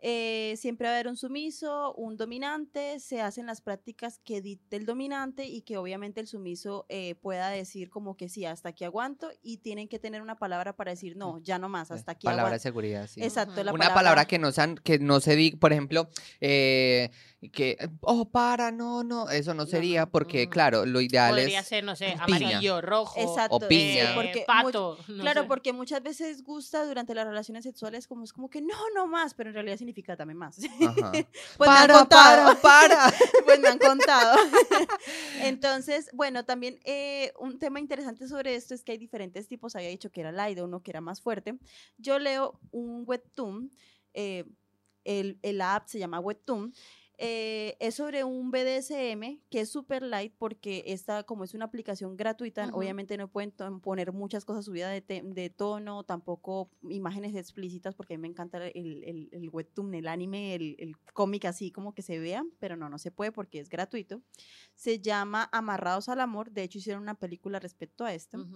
Eh, siempre va a haber un sumiso, un dominante, se hacen las prácticas que dicte el dominante y que obviamente el sumiso eh, pueda decir como que sí, hasta aquí aguanto y tienen que tener una palabra para decir no, ya no más, hasta aquí Palabra de aguanto. seguridad, sí. Exacto, la Una palabra que no, sean, que no se diga, por ejemplo, eh, que, oh, para, no, no, eso no sería no, porque, claro, lo ideal Podría es... ser, no sé, piña. amarillo, rojo, Exacto, O piña. eh, porque pato. no Claro, sé. porque muchas veces gusta durante las relaciones sexuales como es como que no, no más, pero en realidad significa también más. Ajá. [LAUGHS] Pues me han para, contado. [LAUGHS] para, para. [LAUGHS] pues me han contado. Entonces, bueno, también eh, un tema interesante sobre esto es que hay diferentes tipos. Había dicho que era light, uno que era más fuerte. Yo leo un webtoon, eh, el, el app se llama webtoon. Eh, es sobre un BDSM que es super light porque esta, como es una aplicación gratuita, obviamente no pueden poner muchas cosas subidas de, de tono, tampoco imágenes explícitas, porque a mí me encanta el, el, el webtoon, el anime, el, el cómic así como que se vea, pero no, no se puede porque es gratuito. Se llama Amarrados al Amor, de hecho hicieron una película respecto a esto.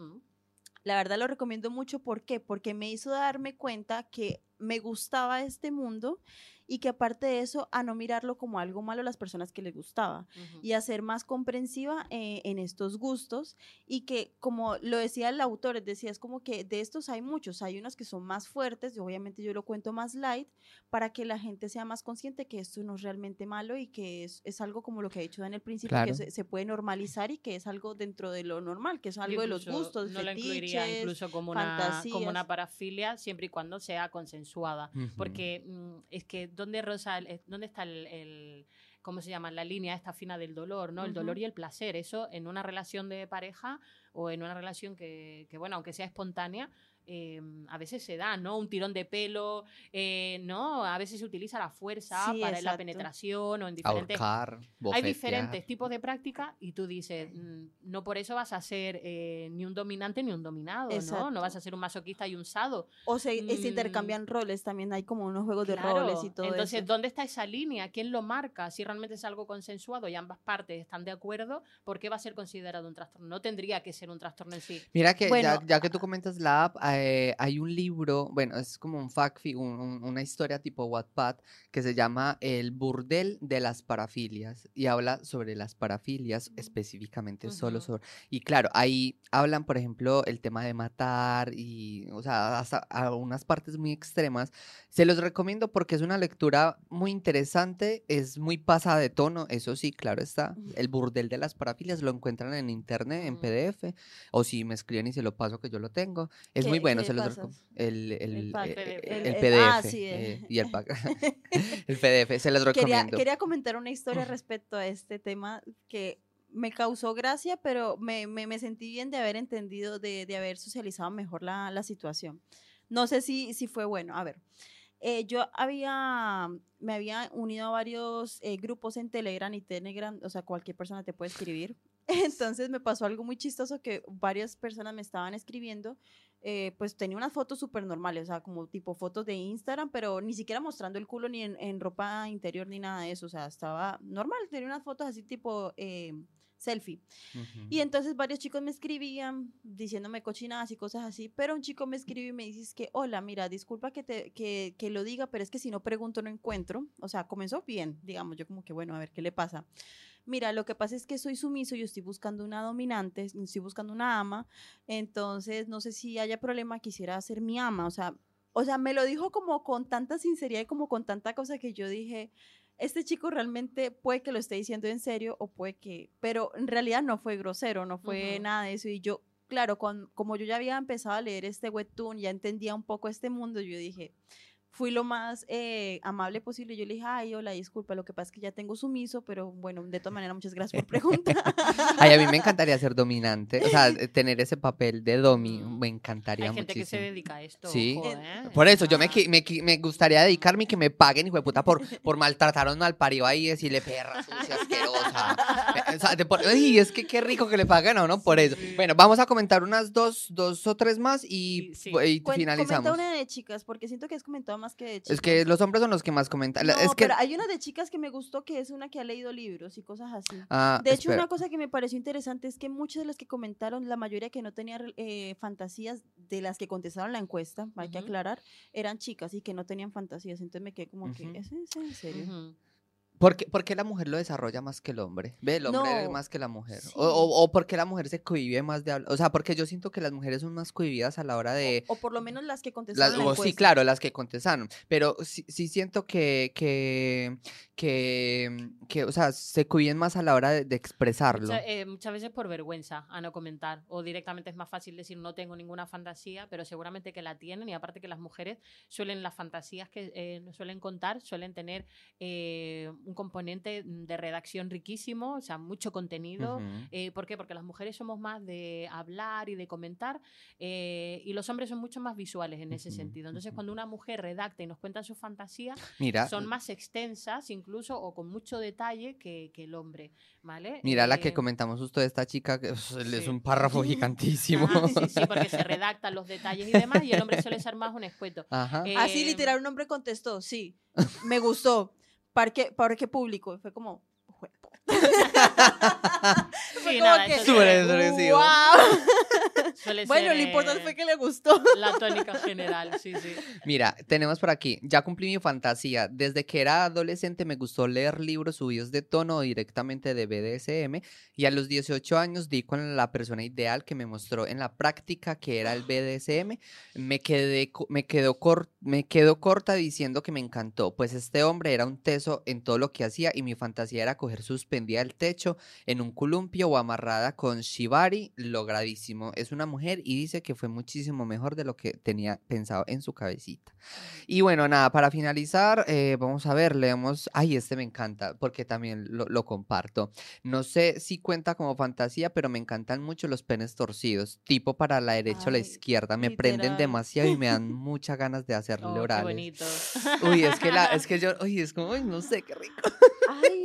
La verdad lo recomiendo mucho, ¿por qué? Porque me hizo darme cuenta que me gustaba este mundo y que aparte de eso, a no mirarlo como algo malo a las personas que les gustaba Ujú. y a ser más comprensiva eh, en estos gustos y que como lo decía el autor, decía, es como que de estos hay muchos, hay unos que son más fuertes y obviamente yo lo cuento más light para que la gente sea más consciente que esto no es realmente malo y que es, es algo como lo que he dicho en el principio, Claro. que se, se puede normalizar y que es algo dentro de lo normal, que es algo de los gustos, No lo incluiría fetiches, incluso como una, como una parafilia, siempre y cuando sea consensuada. Ujú. Porque mm, es que, ¿dónde, Rosa, el- eh, dónde está el, el- ¿cómo se llama? La línea esta fina del dolor, ¿no? El dolor y el placer. Eso en una relación de pareja o en una relación que, que, bueno, aunque sea espontánea, eh, a veces se da, ¿no? Un tirón de pelo, eh, ¿no? A veces se utiliza la fuerza Sí, para la penetración o en diferentes Ahorcar, hay diferentes tipos de práctica y tú dices, mm, no por eso vas a ser eh, ni un dominante ni un dominado, ¿no? Exacto. No vas a ser un masoquista y un sado. O se, eh, se Mm. intercambian roles, también hay como unos juegos de roles y todo Entonces, eso. ¿dónde está esa línea? ¿Quién lo marca? Si realmente es algo consensuado y ambas partes están de acuerdo, ¿por qué va a ser considerado un trastorno? No tendría que ser un trastorno en sí. Mira que Bueno, ya, ya que tú comentas la app, eh, hay un libro, bueno, es como un fact, un- un- una historia tipo Wattpad que se llama El burdel de las parafilias y habla sobre las parafilias específicamente solo Ujú. sobre y claro, ahí hablan, por ejemplo, el tema de matar y, o sea, hasta a unas partes muy extremas. Se los recomiendo porque es una lectura muy interesante, es muy pasada de tono, eso sí, claro está. El burdel de las parafilias lo encuentran en internet, en Ujú. PDF, o si me escriben y se lo paso que yo lo tengo. Es muy ¿Qué- bueno, se pasas? recomiendo. El, el, pack, eh, PDF. el El- el- PDF ah, sí, eh, eh. y el pack. [LAUGHS] [LAUGHS] el PDF, se los Quería, recomiendo. quería comentar una historia respecto a este tema que me causó gracia, pero me, me- me sentí bien de haber entendido, de, de haber socializado mejor la, la situación. No sé si, si fue bueno. A ver, eh, yo había, me había unido a varios eh, grupos en Telegram y Telegram, o sea, cualquier persona te puede escribir. [LAUGHS] Entonces me pasó algo muy chistoso que varias personas me estaban escribiendo. Eh, pues tenía unas fotos súper normales, o sea, como tipo fotos de Instagram, pero ni siquiera mostrando el culo ni en, en ropa interior ni nada de eso, o sea, estaba normal, tenía unas fotos así tipo eh, selfie. Y entonces varios chicos me escribían diciéndome cochinadas y cosas así, pero un chico me escribió y me dice que, hola, mira, disculpa que, te, que, que lo diga, pero es que si no pregunto no encuentro. O sea, comenzó bien, digamos, yo como que, bueno, a ver qué le pasa. Mira, lo que pasa es que soy sumiso, yo estoy buscando una dominante, estoy buscando una ama, entonces no sé si haya problema, quisiera ser mi ama, o sea, o sea, me lo dijo como con tanta sinceridad y como con tanta cosa que yo dije, este chico realmente puede que lo esté diciendo en serio o puede que, pero en realidad no fue grosero, no fue nada de eso. Y yo, claro, con, como yo ya había empezado a leer este webtoon, ya entendía un poco este mundo, yo dije, fui lo más eh, amable posible. Yo le dije, ay, hola, disculpa, lo que pasa es que ya tengo sumiso, pero bueno, de todas maneras, muchas gracias por preguntar. [LAUGHS] Ay, a mí me encantaría ser dominante, o sea, tener ese papel de domi, Mm. me encantaría Hay gente que se muchísimo. dedica a esto. Sí. ojo, Eh, ¿eh? Por eso, yo me, Ah. qui- me, qui- me gustaría dedicarme y que me paguen, hijo de puta, por, por maltratar a un malparido ahí y decirle perra sucia, asquerosa. O sea, de por- Ay, es que qué rico que le paguen a uno por eso. Sí. Bueno, vamos a comentar unas dos, dos o tres más y, Sí, y finalizamos. Comenta una de chicas, porque siento que has comentado más que de chicas. Es que los hombres son los que más comentan. No, es que, pero hay una de chicas que me gustó que es una que ha leído libros y cosas así. ah, De hecho, espera. una cosa que me pareció interesante es que muchas de las que comentaron, la mayoría que no tenían eh, fantasías de las que contestaron la encuesta, hay que aclarar, eran chicas y que no tenían fantasías. Entonces me quedé como que. ¿es en, es en serio? ¿Por qué, por qué la mujer lo desarrolla más que el hombre? ¿Ve? El hombre No, más que la mujer. sí. O, o, o por qué la mujer se cohibe más de hablar. O sea, porque yo siento que las mujeres son más cohibidas a la hora de... O por lo menos las que Las, contestaron la o encuesta. sí, claro, las que contestaron. Pero sí, sí siento que, que, que, que, o sea, se cohiben más a la hora de, de expresarlo. Mucha- eh, muchas veces por vergüenza a no comentar. O directamente es más fácil decir no tengo ninguna fantasía, pero seguramente que la tienen. Y aparte que las mujeres suelen, las fantasías que eh, suelen contar, suelen tener eh, un componente de redacción riquísimo, o sea, mucho contenido. Ujú. Eh, ¿Por qué? Porque las mujeres somos más de hablar y de comentar eh, y los hombres son mucho más visuales en ese Ujú, sentido. Entonces, cuando una mujer redacta y nos cuenta su fantasía, Mira, son más extensas, incluso incluso o con mucho detalle que, que el hombre, ¿vale? Mira la que Eh, comentamos justo de esta chica, que es sí. un párrafo [LAUGHS] gigantísimo. ah, sí, sí, porque se [LAUGHS] redactan los detalles y demás, y el hombre suele ser más un escueto. Ajá. Eh, Así literal un hombre contestó, sí, me gustó. Parque, parque público. Fue como, Sí, nada, que, Súper. "Guau". suele Bueno, ser, lo importante eh, fue que le gustó. La tónica general, sí, sí. Mira, tenemos por aquí, ya cumplí mi fantasía. Desde que era adolescente me gustó leer libros subidos de tono directamente de BDSM y a los 18 años di con la persona ideal que me mostró en la práctica que era el BDSM. Me quedé, me quedó cor- me quedó corta diciendo que me encantó, pues este hombre era un teso en todo lo que hacía y mi fantasía era coger suspendida del techo en un columpio o amarrada con shibari, logradísimo. Es una mujer y dice que fue muchísimo mejor de lo que tenía pensado en su cabecita. Y bueno, nada, para finalizar, eh, vamos a ver, leemos, ay, este me encanta, porque también lo, lo comparto. No sé si cuenta como fantasía, pero me encantan mucho los penes torcidos, tipo para la derecha o la izquierda, me prenden literal. demasiado y me dan [LAUGHS] muchas ganas de hacerle Oh, qué bonito. Uy, es que, la, es que [LAUGHS] yo, uy, es como, uy, no sé, qué rico. Ay.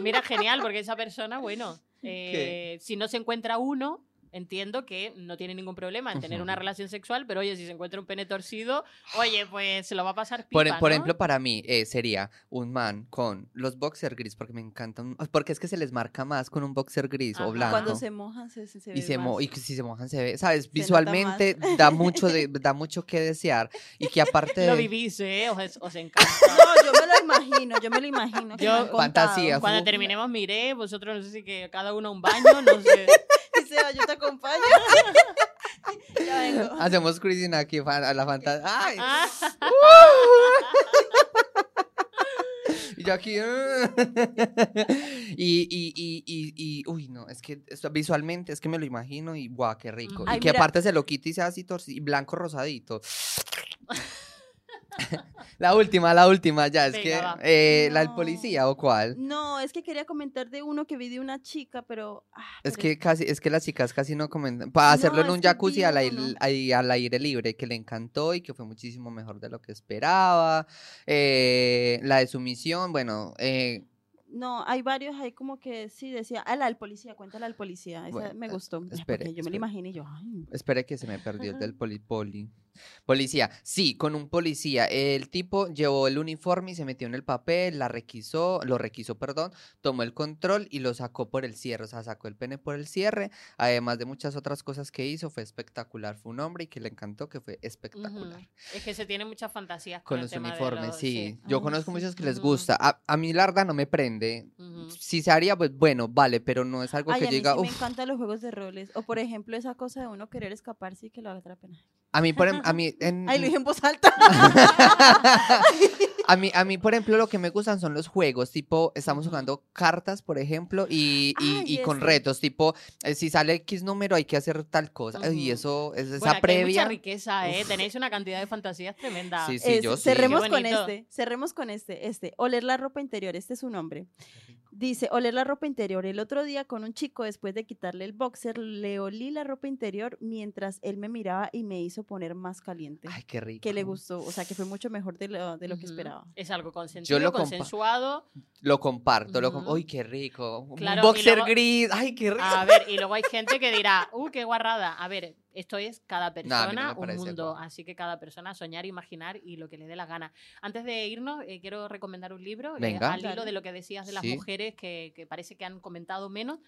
Mira, [LAUGHS] genial, porque esa persona, bueno, [LAUGHS] eh, si no se encuentra uno, entiendo que no tiene ningún problema en tener una relación sexual, pero oye, si se encuentra un pene torcido, oye, pues se lo va a pasar pipa, Por, por ¿no? ejemplo, para mí eh, sería un man con los boxer gris, porque me encantan, porque es que se les marca más con un boxer gris Ajá. o blanco. Cuando se mojan, se, se, se y ve se mo- más. y si se mojan se ve, sabes, nota visualmente da [LAUGHS] mucho de, da mucho que desear y que aparte Lo vivís, ¿eh? Os, os encanta. No, yo me lo imagino, yo me lo imagino. que Yo- me. Fantasía. Cuando terminemos, miré, vosotros no sé si que cada uno a un baño, no sé. [LAUGHS] Y se va, yo te acompaño. [LAUGHS] ya vengo. hacemos cruising aquí a la fantasía. ¡Ay! Ah, [LAUGHS] Y yo aquí. y, y, y, y, y, uy, no, es que esto- visualmente es que me lo imagino y guau, qué rico. Ujú. y que mira. aparte se lo quite y sea así torcido, y blanco rosadito. [LAUGHS] [LAUGHS] la última, la última, ya, es Venga, que. eh, ¿La del policía o cuál? No, es que quería comentar de uno que vi de una chica, pero. ah, Es pero que casi, es que las chicas casi no comentan. Para hacerlo en un jacuzzi al aire, al aire libre, que le encantó y que fue muchísimo mejor de lo que esperaba. Eh, la de sumisión, bueno, eh, No, hay varios ahí como que sí decía. Ah, la del policía, cuéntala al policía. Esa Bueno, me gustó. espere, yo me lo imaginé y yo, ay. Espere que se me perdió el del poli, poli. Policía, sí, con un policía. El tipo llevó el uniforme y se metió en el papel, la requisó, lo requisó, perdón, tomó el control y lo sacó por el cierre, o sea, sacó el pene por el cierre, además de muchas otras cosas que hizo, fue espectacular. Fue un hombre y que le encantó, que fue espectacular. Es que se tiene muchas fantasías con, Con el los tema uniformes, los- sí. Yo conozco sí. muchos que les gusta. A, a mí la verdad no me prende. Si se haría, pues bueno, vale, pero no es algo Ay, que a mí llega. sí me encantan los juegos de roles. O por ejemplo, esa cosa de uno querer escaparse y que lo atrapen. A mí, por, em- a mí, en- Ay, lo dije en voz alta. [LAUGHS] a mí, a mí, por ejemplo, lo que me gustan son los juegos, tipo, estamos jugando cartas, por ejemplo, y, y, Ay, y con ese. retos, tipo, eh, si sale X número hay que hacer tal cosa. Y Ujú. eso, es esa Bueno, hay previa. mucha riqueza, ¿eh? Uf. Tenéis una cantidad de fantasías tremenda. Sí, sí, Es- yo sí. cerremos Qué con este, cerremos con este, este, oler la ropa interior, este es su nombre. Dice, oler la ropa interior. El otro día con un chico, después de quitarle el boxer, le olí la ropa interior mientras él me miraba y me hizo poner más caliente. Ay, qué rico. que le gustó, o sea, que fue mucho mejor de lo, de lo que esperaba. Es algo consentido, lo compa- consensuado. Lo comparto, lo com-. Uy, qué rico. Claro, un boxer luego- gris. Ay, qué rico. A ver, y luego hay gente que dirá, uh, qué guarrada. A ver, esto es cada No, no persona, un mundo. Así que cada persona soñar, imaginar y lo que le dé la gana. Antes de irnos, eh, quiero recomendar un libro eh, Venga. al hilo de lo que decías de las Sí. mujeres que, que parece que han comentado menos.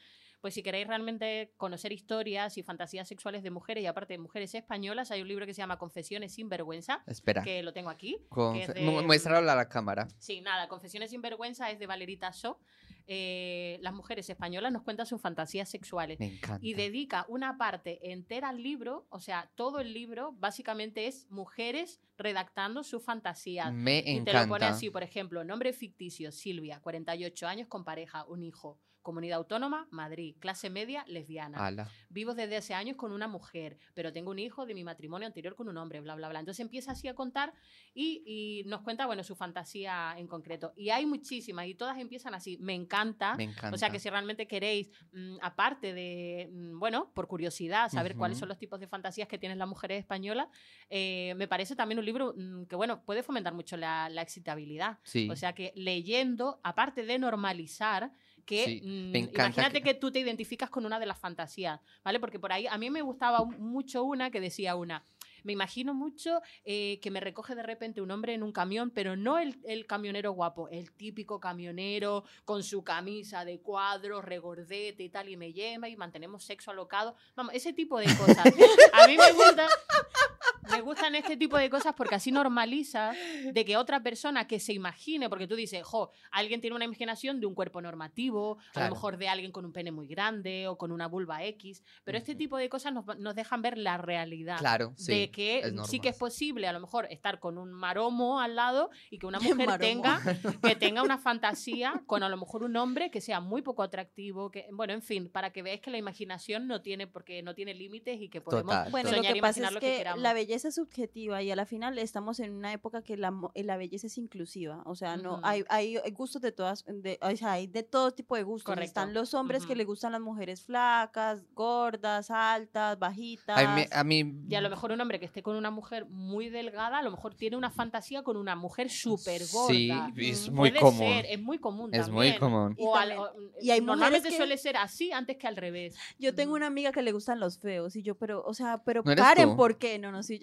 Pues si queréis realmente conocer historias y fantasías sexuales de mujeres y aparte de mujeres españolas, hay un libro que se llama Confesiones sin vergüenza, Espera. que lo tengo aquí. Con- que es mu- de- Muéstralo a la cámara. Sí, nada, Confesiones sin vergüenza es de Valerita So. Eh, las mujeres españolas nos cuentan sus fantasías sexuales Me encanta. y dedica una parte entera al libro, o sea, todo el libro básicamente es mujeres redactando sus fantasías. Me Y te lo pone así, por ejemplo, nombre ficticio, Silvia, 48 años con pareja, un hijo. Comunidad autónoma, Madrid. Clase media, lesbiana. Ala. Vivo desde hace años con una mujer, pero tengo un hijo de mi matrimonio anterior con un hombre, bla, bla, bla. Entonces empieza así a contar y, y nos cuenta, bueno, su fantasía en concreto. Y hay muchísimas y todas empiezan así. Me encanta. Me encanta. O sea que si realmente queréis, mm, aparte de, mm, bueno, por curiosidad, saber cuáles son los tipos de fantasías que tienen las mujeres españolas, eh, me parece también un libro mm, que, bueno, puede fomentar mucho la, la excitabilidad. Sí. O sea que leyendo, aparte de normalizar, que Sí, mm, me imagínate que- que... tú te identificas con una de las fantasías, ¿vale? Porque por ahí a mí me gustaba mucho una que decía una. Me imagino mucho eh, que me recoge de repente un hombre en un camión, pero no el, el camionero guapo, el típico camionero con su camisa de cuadros, regordete y tal, y me lleva y mantenemos sexo alocado. Vamos, ese tipo de cosas. [LAUGHS] A mí me gusta. Me gustan este tipo de cosas porque así normaliza de que otra persona que se imagine, porque tú dices, jo, alguien tiene una imaginación de un cuerpo normativo, a lo mejor de alguien con un pene muy grande o con una vulva X, pero este tipo de cosas nos, nos dejan ver la realidad. Claro, sí. de que sí que es posible a lo mejor estar con un maromo al lado y que una [LAUGHS] mujer tenga [LAUGHS] que tenga una fantasía con a lo mejor un hombre que sea muy poco atractivo que bueno en fin para que veáis que la imaginación no tiene porque no tiene límites y que podemos Total. Bueno, soñar lo y que pasa imaginar es lo que, que queramos. la belleza es subjetiva y a la final estamos en una época que la, mo- eh, la belleza es inclusiva. O sea, no hay, hay hay gustos de todas, de, o sea, hay de todo tipo de gustos. Correcto. Están los hombres que le gustan las mujeres flacas, gordas, altas, bajitas. A mí, a mí- Y a lo mejor un hombre que esté con una mujer muy delgada, a lo mejor tiene una fantasía con una mujer súper gorda. Sí, es muy Puede común. ser, es muy común Es muy también. común. Y O al- también- o- y hay normalmente que- suele ser así antes que al revés. Yo tengo una amiga que le gustan los feos y yo, pero, o sea, pero ¿No Karen, tú? ¿por qué? No, no, sí,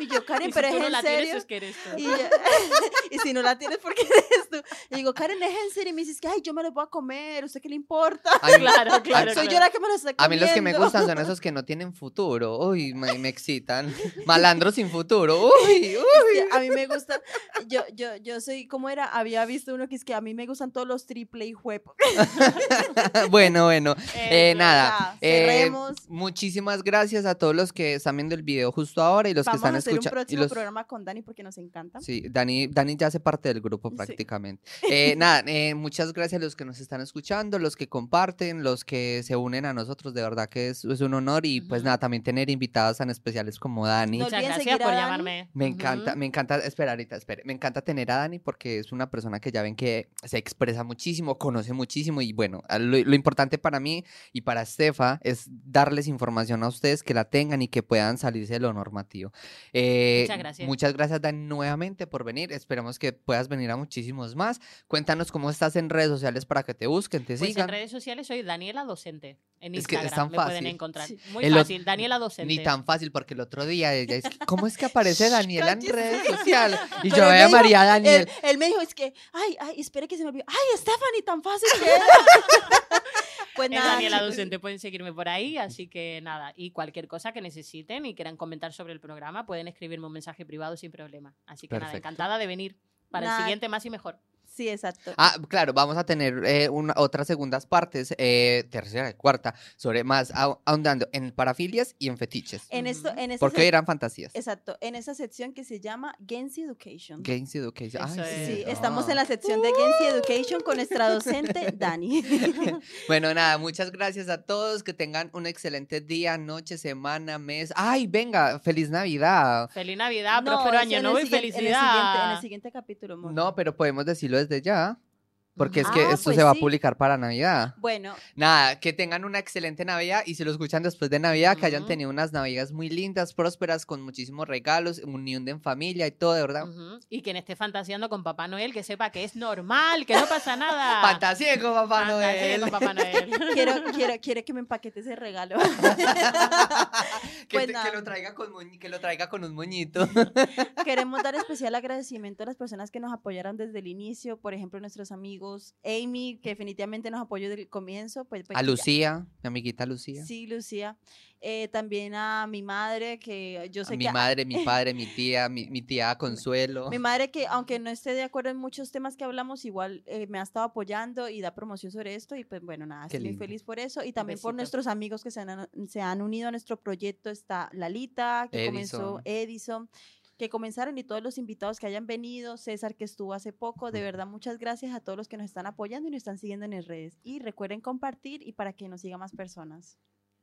y yo, Karen, Y si pero tú es no en la serio. tienes, es que eres tú. [LAUGHS] Y, si no la tienes, ¿por qué eres tú? Y digo, Karen, es en serio. Y me dices que, ay, yo me lo voy a comer. ¿Usted qué le importa? a mí- [LAUGHS] Claro, claro. Soy claro. yo la que me lo estoy A mí comiendo. los que me gustan son esos que no tienen futuro. Uy, me, me excitan. Malandros sin futuro. Uy, [LAUGHS] uy. A mí me gusta. Yo, yo, yo soy, ¿cómo era? Había visto uno que es que a mí me gustan todos los triple y juep. bueno, bueno. Eh, Eso. nada. ya, eh, cerremos. muchísimas gracias a todos los que están viendo el video justo ahora y los Vamos que están hacer un próximo programa con Dani porque nos encanta. Sí, Dani, Dani ya hace parte del grupo Sí. prácticamente. [LAUGHS] Eh, nada, eh, muchas gracias a los que nos están escuchando, los que comparten, los que se unen a nosotros, de verdad que es, es un honor y pues Ujú. nada, también tener invitadas tan especiales como Dani. Muchas gracias por Dani. llamarme. Me Ujú. encanta, me encanta, espera ahorita, espere, me encanta tener a Dani porque es una persona que ya ven que se expresa muchísimo, conoce muchísimo y bueno, a lo, lo importante para mí y para Estefa es darles información a ustedes que la tengan y que puedan salirse de lo normativo. Eh, Muchas gracias. Muchas gracias Dani nuevamente por venir, esperamos que puedas venir a muchísimos más. Cuéntanos cómo estás en redes sociales para que te busquen, te Pues en sigan. redes sociales soy Daniela Docente. En Es que es Instagram tan me fácil. pueden encontrar. Sí. Muy El fácil, Daniela Docente. Ni tan fácil porque el otro día ella es, [LAUGHS] ¿cómo es que aparece Daniela en redes sociales? [LAUGHS] Y Pero yo él veo me a dijo- María Daniel. Él, él me dijo, es que, ay, ay, espere que se me olvidó. Ay, Stephanie, tan fácil que [LAUGHS] era. Pues Es nada, Daniela. Docente, pueden seguirme por ahí, así que nada. Y cualquier cosa que necesiten y quieran comentar sobre el programa, pueden escribirme un mensaje privado sin problema. Así que nada, encantada de venir para Nada. el siguiente más y mejor. Sí, exacto. Ah, claro, vamos a tener eh, una, otras segundas partes, eh, tercera y cuarta, sobre más ahon- ahondando en parafilias y en fetiches. en esto, en esa Porque eran fantasías. Exacto, en esa sección que se llama Gensi Education. Games Education. Eso Ay, es. Sí, Ah. estamos en la sección de Gensi Education con nuestra docente [LAUGHS] Dani. [LAUGHS] Bueno, nada, muchas gracias a todos. Que tengan un excelente día, noche, semana, mes. Ay, venga, feliz Navidad. Feliz Navidad, No, próspero eso año nuevo y siguiente- En el, siguiente, en felicidad. el siguiente capítulo, amor. No, pero podemos decirlo desde ya. Porque es Ah, que esto pues se va sí. a publicar para Navidad. Bueno, Nada, que tengan una excelente Navidad y si lo escuchan después de Navidad, que hayan tenido unas Navidades muy lindas, prósperas, con muchísimos regalos, unión de en familia y todo, de verdad. Y quien esté fantaseando con Papá Noel, que sepa que es normal, que no pasa nada. [LAUGHS] Fantasía con Papá Noel. con Papá Noel. [LAUGHS] quiero, quiero, quiero que me empaquete ese regalo. [LAUGHS] que, Pues te- que lo traiga con que lo traiga con un moñito. Queremos dar especial agradecimiento a las personas que nos apoyaron desde el inicio, por ejemplo, nuestros amigos Amy, que definitivamente nos apoyó desde el comienzo. Pues, pues, A ya- Lucía, mi amiguita Lucía. Sí, Lucía. Eh, también a mi madre, que yo A sé mi que... madre, mi [LAUGHS] padre, mi tía, mi, mi tía Consuelo. Mi madre que, aunque no esté de acuerdo en muchos temas que hablamos, igual eh, me ha estado apoyando y da promoción sobre esto y pues bueno, nada, estoy muy feliz por eso y también por nuestros amigos que se han, se han unido a nuestro proyecto, está Lalita, que comenzó Edison, que comenzaron y todos los invitados que hayan venido, César que estuvo hace poco, de verdad muchas gracias a todos los que nos están apoyando y nos están siguiendo en las redes y recuerden compartir y para que nos sigan más personas.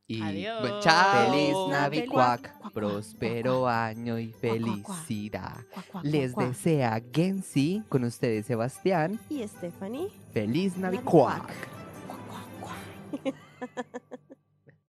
Y Adiós. bueno, chao. Feliz Navicuac, Cuac, cuac, próspero cuac, año y cuac, cuac, cuac. felicidad. Cuac, Les cuac, desea Gensi con ustedes, Sebastián. y Stephanie. Feliz Navicuac. Navicuac. Cuac, cuac, cuac. [LAUGHS]